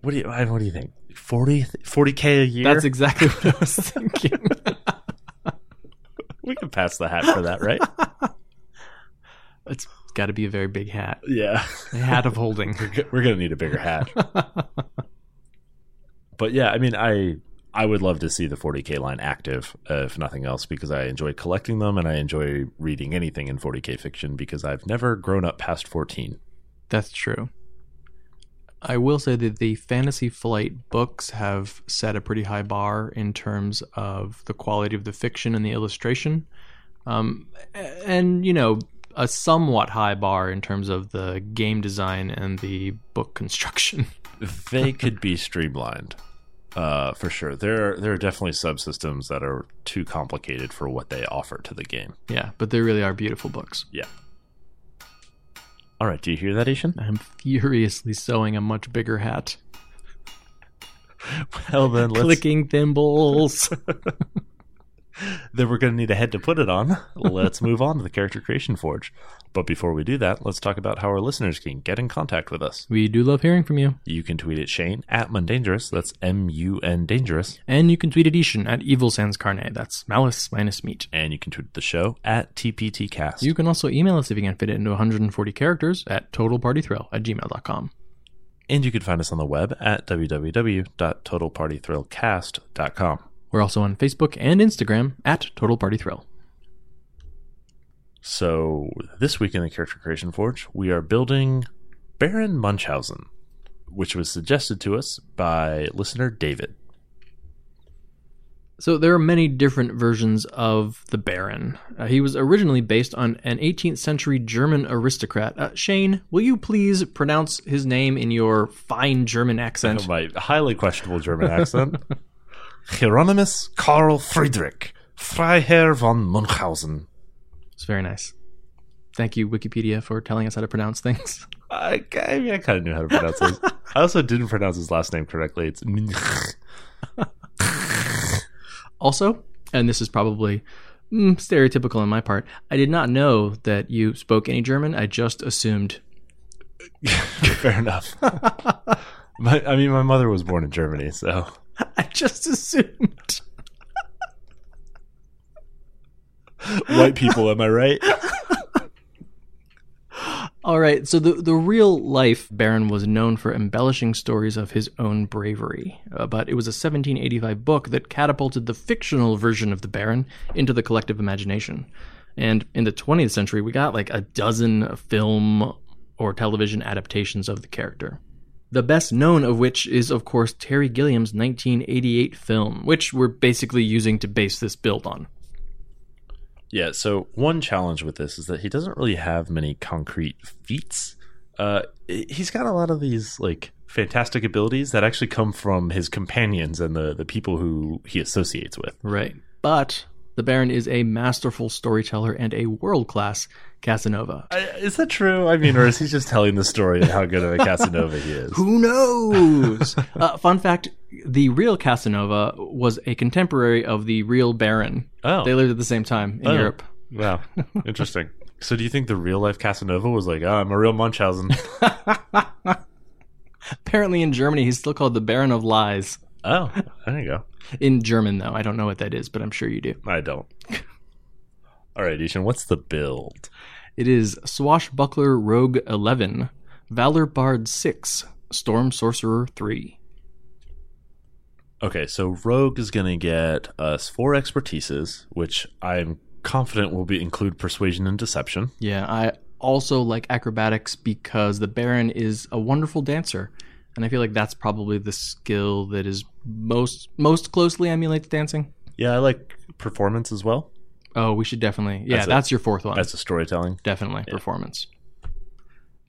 What do you? What do you think? 40 k a year. That's exactly what I was thinking. we can pass the hat for that, right? it's got to be a very big hat, yeah, a hat of holding. we're, gonna need a bigger hat. but yeah, I mean, I I would love to see the 40k line active, uh, if nothing else, because I enjoy collecting them and I enjoy reading anything in 40k fiction because I've never grown up past 14. That's true. I will say that the Fantasy Flight books have set a pretty high bar in terms of the quality of the fiction and the illustration. Um, and, you know, a somewhat high bar in terms of the game design and the book construction. they could be streamlined uh, for sure. There, are, there are definitely subsystems that are too complicated for what they offer to the game. yeah, but they really are beautiful books. Yeah. All right, do you hear that, I-Hsien? I'm furiously sewing a much bigger hat. Well, then let's. Clicking thimbles. Then we're going to need a head to put it on. Let's move on to the character creation forge. But before we do that, let's talk about how our listeners can get in contact with us. we do love hearing from you. You can tweet at Shane at Mundangerous. That's M U N Dangerous. And you can tweet at I-Hsien at Evil Sans Carne. That's malice minus meat. And you can tweet the show at TPTcast. You can also email us if you can fit it into 140 characters at totalpartythrill at gmail.com. and you can find us on the web at www.totalpartythrillcast.com. We're also on Facebook and Instagram at Total Party Thrill. So this week in the Character Creation Forge, we are building Baron Munchausen, which was suggested to us by listener David. So there are many different versions of the Baron. Uh, he was originally based on an 18th century German aristocrat. Uh, Shane, will you please pronounce his name in your fine German accent? My highly questionable German accent. Hieronymus Karl Friedrich Freiherr von Munchausen. It's very nice. Thank you, Wikipedia, for telling us how to pronounce things. I, I, mean, I kind of knew how to pronounce this. I also didn't pronounce his last name correctly. It's Munch. Also, and this is probably mm, stereotypical on my part, I did not know that you spoke any German. I just assumed. Fair enough. my, I mean, my mother was born in Germany, so I just assumed. white people, am I right? All right, so the the real life Baron was known for embellishing stories of his own bravery, uh, but it was a 1785 book that catapulted the fictional version of the Baron into the collective imagination. And in the 20th century, we got like a dozen film or television adaptations of the character. The best known of which is, of course, Terry Gilliam's 1988 film, which we're basically using to base this build on. Yeah, so one challenge with this is that he doesn't really have many concrete feats. Uh, he's got a lot of these like fantastic abilities that actually come from his companions and the the people who he associates with. Right. But the Baron is a masterful storyteller and a world class Casanova. I, is that true? I mean, or is he just telling the story of how good of a Casanova he is? Who knows? uh, fun fact the real Casanova was a contemporary of the real Baron. Oh, They lived at the same time in Oh. Europe. wow, interesting. So, do you think the real life Casanova was like, "Oh, I'm a real Munchausen"? Apparently, in Germany, he's still called the Baron of Lies. oh, there you go. In German, though. I don't know what that is, but I'm sure you do. I don't. All right, I-Hsien, what's the build? It is Swashbuckler Rogue 11, Valor Bard 6, Storm Sorcerer 3. Okay, so Rogue is going to get us four expertises, which I'm confident will be include persuasion and deception. Yeah, I also like acrobatics because the Baron is a wonderful dancer. And I feel like that's probably the skill that is most most closely emulates dancing. Yeah, I like performance as well. Oh, we should definitely. Yeah, That's that's, it. your fourth one. That's a storytelling. definitely performance.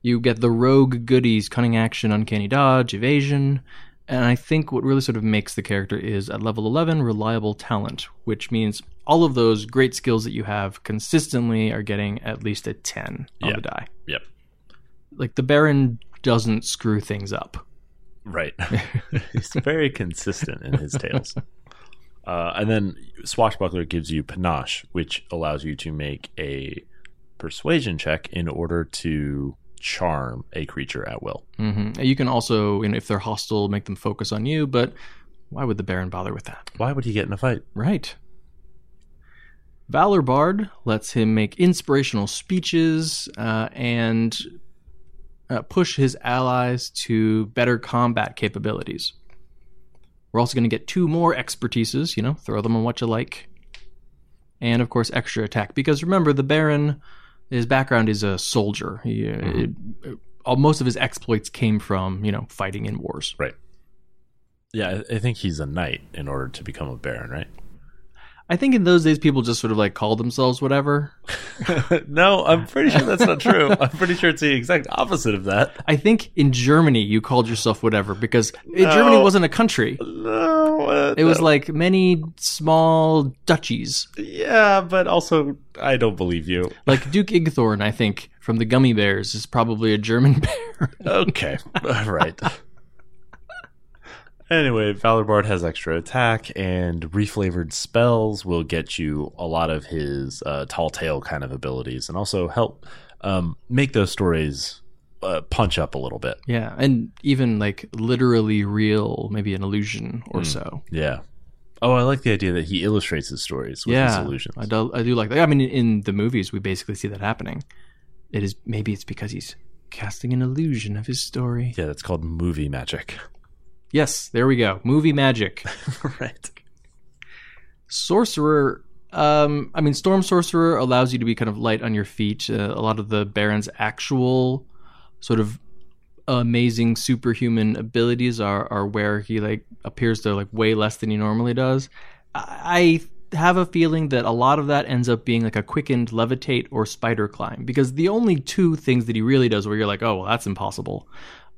You get the rogue goodies, cunning action, uncanny dodge, evasion, and I think what really sort of makes the character is at level 11 reliable talent, which means all of those great skills that you have consistently are getting at least a 10 on Yeah. the die. Yep. Like the Baron doesn't screw things up. Right. He's very consistent in his tales. Uh, and then Swashbuckler gives you panache, which allows you to make a persuasion check in order to charm a creature at will. hmm You can also, you know, if they're hostile, make them focus on you, but why would the Baron bother with that? Why would he get in a fight? Right. Valor Bard lets him make inspirational speeches uh, and uh, push his allies to better combat capabilities. We're also going to get two more expertises, you know, throw them on what you like. And of course, extra attack. Because remember, the Baron, his background is a soldier. He, uh, it- all, most of his exploits came from, you know, fighting in wars. Right. Yeah, I think he's a knight in order to become a baron, right? I think in those days, people just sort of like called themselves whatever. no, I'm pretty sure that's not true. I'm pretty sure it's the exact opposite of that. I think in Germany you called yourself whatever because No. Germany wasn't a country. No, uh, It was no. like many small duchies. yeah, but also I don't believe you. Like Duke Igthorn, I think, from the Gummi Bears is probably a German bear. Okay, right. Anyway, Valor Bard has extra attack, and reflavored spells will get you a lot of his uh, tall tale kind of abilities, and also help um, make those stories uh, punch up a little bit. yeah, and even like literally real, maybe an illusion or Hmm. so. Yeah. Oh, I like the idea that he illustrates his stories with his yeah, illusions. I do, I do like that. I mean, in the movies, we basically see that happening. It is maybe it's because he's casting an illusion of his story. Yeah, that's called movie magic. Yes, there we go. Movie magic. right. Sorcerer, um, I mean, Storm Sorcerer allows you to be kind of light on your feet. Uh, a lot of the Baron's actual sort of amazing superhuman abilities are are where he like appears to like way less than he normally does. I I have a feeling that a lot of that ends up being like a quickened levitate or spider climb because the only two things that he really does where you're like, oh well, that's impossible,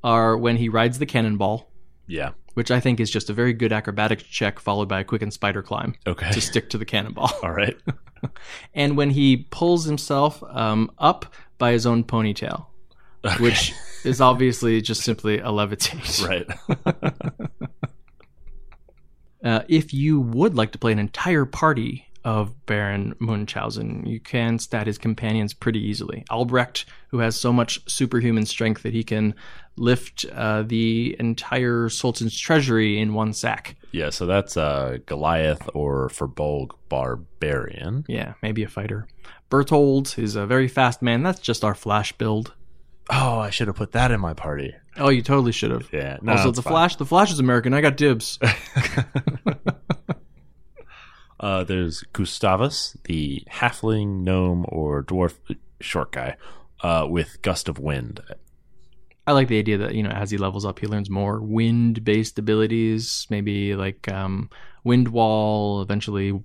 are when he rides the cannonball, Yeah. which I think is just a very good acrobatics check followed by a quick and spider climb Okay. to stick to the cannonball. All right. and when he pulls himself um, up by his own ponytail, which is obviously just simply a levitate. Right. Uh, if you would like to play an entire party of Baron Munchausen, you can stat his companions pretty easily. Albrecht, who has so much superhuman strength that he can lift uh, the entire Sultan's treasury in one sack. yeah, so that's uh, Goliath or Firbolg Barbarian. Yeah, maybe a fighter. Berthold is a very fast man. That's just our Flash build. Oh, I should have put that in my party. Oh, you totally should have. Yeah. No, also, it's the fine. Flash. The Flash is American. I got dibs. Uh, there's Gustavus, the halfling, gnome, or dwarf short guy, uh, with gust of wind. I like the idea that you know as he levels up, he learns more wind-based abilities. Maybe like um, wind wall, eventually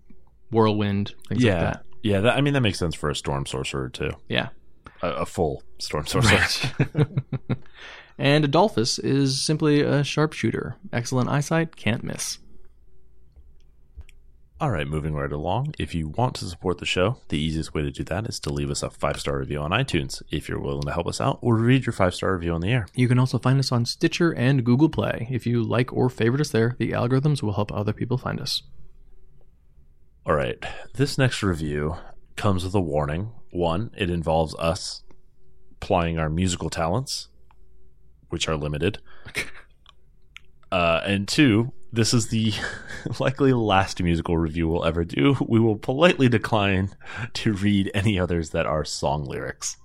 whirlwind, things yeah, like that. Yeah, that, I mean that makes sense for a storm sorcerer too. Yeah. A, a full storm sorcerer. and Adolphus is simply a sharpshooter. Excellent eyesight, can't miss. All right, moving right along. If you want to support the show, the easiest way to do that is to leave us a five star review on iTunes. If you're willing to help us out, we'll read your five star review on the air. You can also find us on Stitcher and Google Play. If you like or favorite us there, the algorithms will help other people find us. All right, this next review comes with a warning. One, it involves us plying our musical talents, which are limited. Uh, and two, this is the likely last musical review we'll ever do. We will politely decline to read any others that are song lyrics.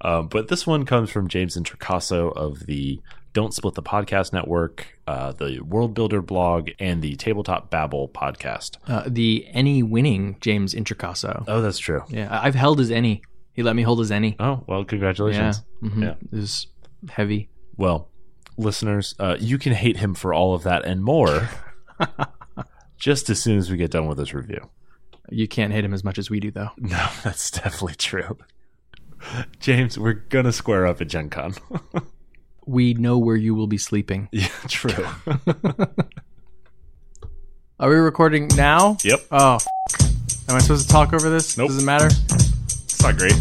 Um, but this one comes from James Introcaso of the Don't Split the Podcast Network, uh, the World Builder blog, and the Tabletop Babble podcast. Uh, the ENnie winning James Introcaso. Oh, that's true. Yeah, I've held his ENnie. He let me hold his ENnie. Oh, well, Yeah, congratulations. mhm. Yeah. It was heavy. Well, listeners, uh, you can hate him for all of that and more just as soon as we get done with this review. You can't hate him as much as we do, though. No, that's definitely true. James, we're going to square up at Gen Con. We know where you will be sleeping. yeah, true. Are we recording now? yep. Oh, f- am I supposed to talk over this? Nope. Does it matter? It's not great.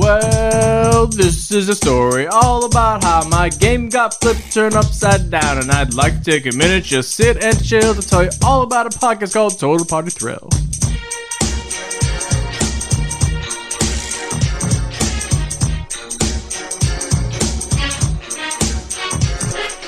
Well, this is a story all about how my game got flipped, turned upside down, and I'd like to take a minute, just sit and chill to tell you all about a podcast called Total Party Thrill.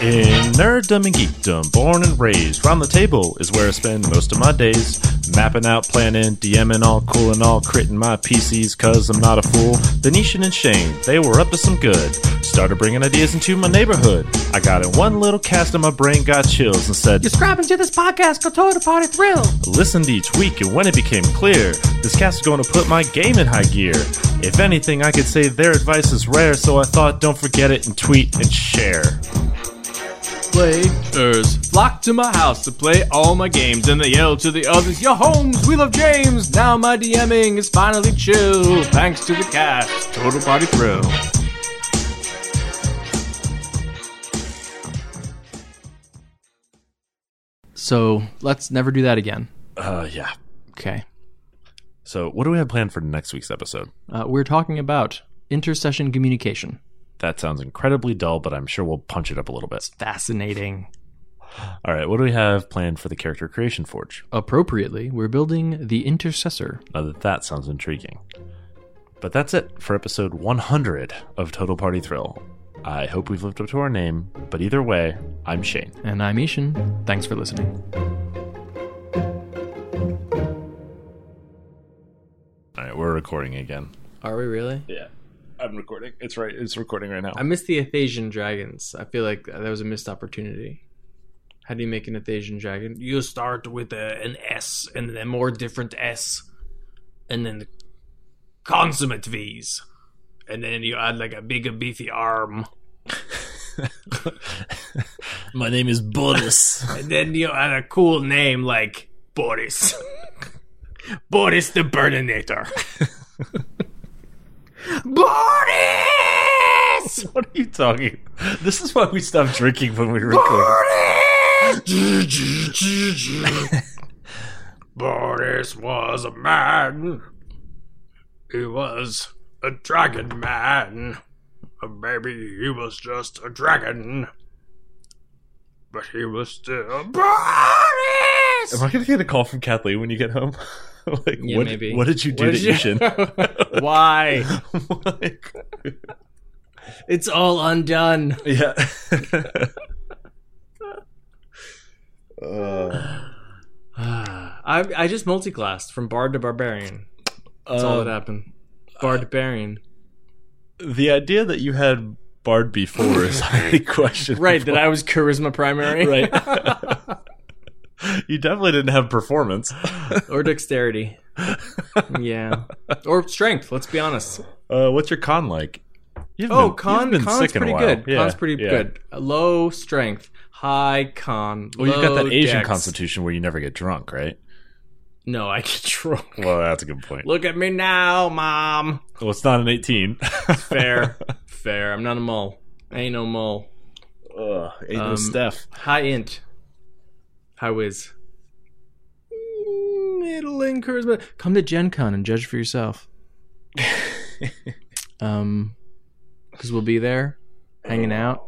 In nerddom and geekdom, born and raised, round the table is where I spend most of my days. Mapping out, planning, DMing, all cool and all, critting my PCs cause I'm not a fool. Denishan and Shane, they were up to some good. Started bringing ideas into my neighborhood. I got in one little cast and my brain got chills and said, Subscribing to this podcast Total Party Thrill. listened each week, and when it became clear, this cast is going to put my game in high gear. If anything, I could say their advice is rare, so I thought don't forget it and tweet and share. Players flock to my house to play all my games, and they yell to the others, Yo, Holmes, we love James! Now my DMing is finally chill, thanks to the cast. Total Party Thrill. So let's never do that again. Uh, yeah. Okay. So, what do we have planned for next week's episode? Uh, we're talking about intercession communication. That sounds incredibly dull, but I'm sure we'll punch it up a little bit. It's Fascinating. All right, what do we have planned for the Character Creation Forge? Appropriately, we're building the intercessor. Now that that sounds intriguing. But that's it for episode 100 of Total Party Thrill. I hope we've lived up to our name, but either way, I'm Shane. And I'm I-Hsien. Thanks for listening. All right, we're recording again. Are we really? Yeah, I'm recording. It's right. It's recording right now. I missed the Athasian dragons. I feel like that was a missed opportunity. How do you make an Athasian dragon? You start with a, an S and then a more different S, and then the consummate V's, and then you add like a bigger beefy arm, My name is Borys. and then you add a cool name like Borys. Borys the Burninator. Borys! what are you talking? This is why we stopped drinking when we record. Borys was a man. He was a dragon man. Maybe he was just a dragon. But he was still Borys! Am I gonna get a call from Kathleen when you get home? like, Yeah, what, maybe. What did you do What to you- I-Hsien? Why? Like, It's all undone. yeah. uh, I I just multiclassed from bard to barbarian. That's all um, that happened. Bard to barbarian. the idea that you had Bard before is highly questionable. Right, that I was charisma primary. Right. you definitely didn't have performance. or dexterity. yeah. Or strength, let's be honest. Uh, what's your con like? You've Oh, been- con been con's sick in a pretty good. Yeah, Con's pretty yeah. good. Low strength, high con. Well, you've got that Asian dex. constitution where you never get drunk, right? No, I get drunk. Well, that's a good point. Look at me now, mom. Well, it's not an 18. Fair, fair. I'm not a mole. I ain't no mole. Ugh, ain't Um, no Steph. High int. High whiz. Mm, Middling charisma. Come to Gen Con and judge for yourself. Um, because we'll be there, hanging out.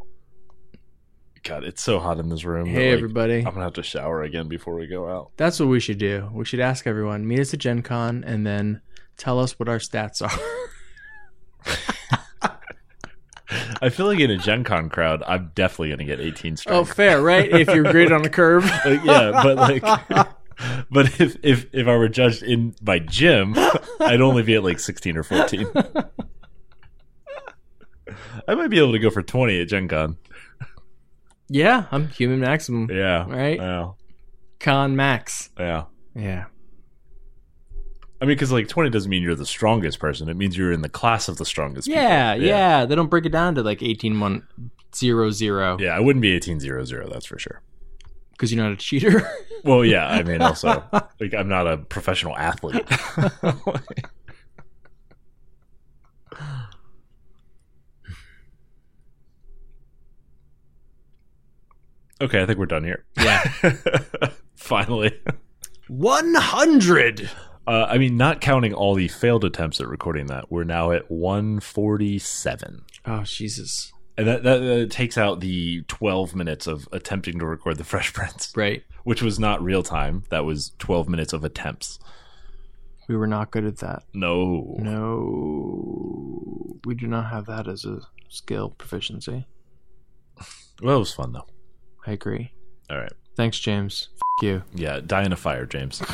God, it's so hot in this room. that, Hey, like, everybody. I'm gonna have to shower again before we go out. That's what we should do. We should ask everyone, meet us at Gen Con, and then tell us what our stats are. I feel like in a Gen Con crowd, I'm definitely gonna get 18 oh, fair, right? If you're great on a curve. Like, yeah, but like, but if if if I were judged in by Jim, I'd only be at like 16 or 14. I might be able to go for 20 at Gen Con. yeah, I'm human maximum. Yeah, Right? Yeah, Con max. yeah. Yeah. I mean, because like 20 doesn't mean you're the strongest person. It means you're in the class of the strongest. people. Yeah, yeah, They don't break it down to like 18 1 0 0 Yeah, I wouldn't be 1800, that's for sure. because you're not a cheater. Well, yeah, I mean, also, like, I'm not a professional athlete. okay, I think we're done here. yeah. Finally. 100. Uh, I mean, not counting all the failed attempts at recording that, we're now at 147. Oh, Jesus. And that, that, that takes out the 12 minutes of attempting to record the Fresh Prince, Right. which was not real time. That was 12 minutes of attempts. We were not good at that. No. No. We do not have that as a skill proficiency. Well, it was fun, though. I agree. All right. Thanks, James. F- you. Yeah, die in a fire, James.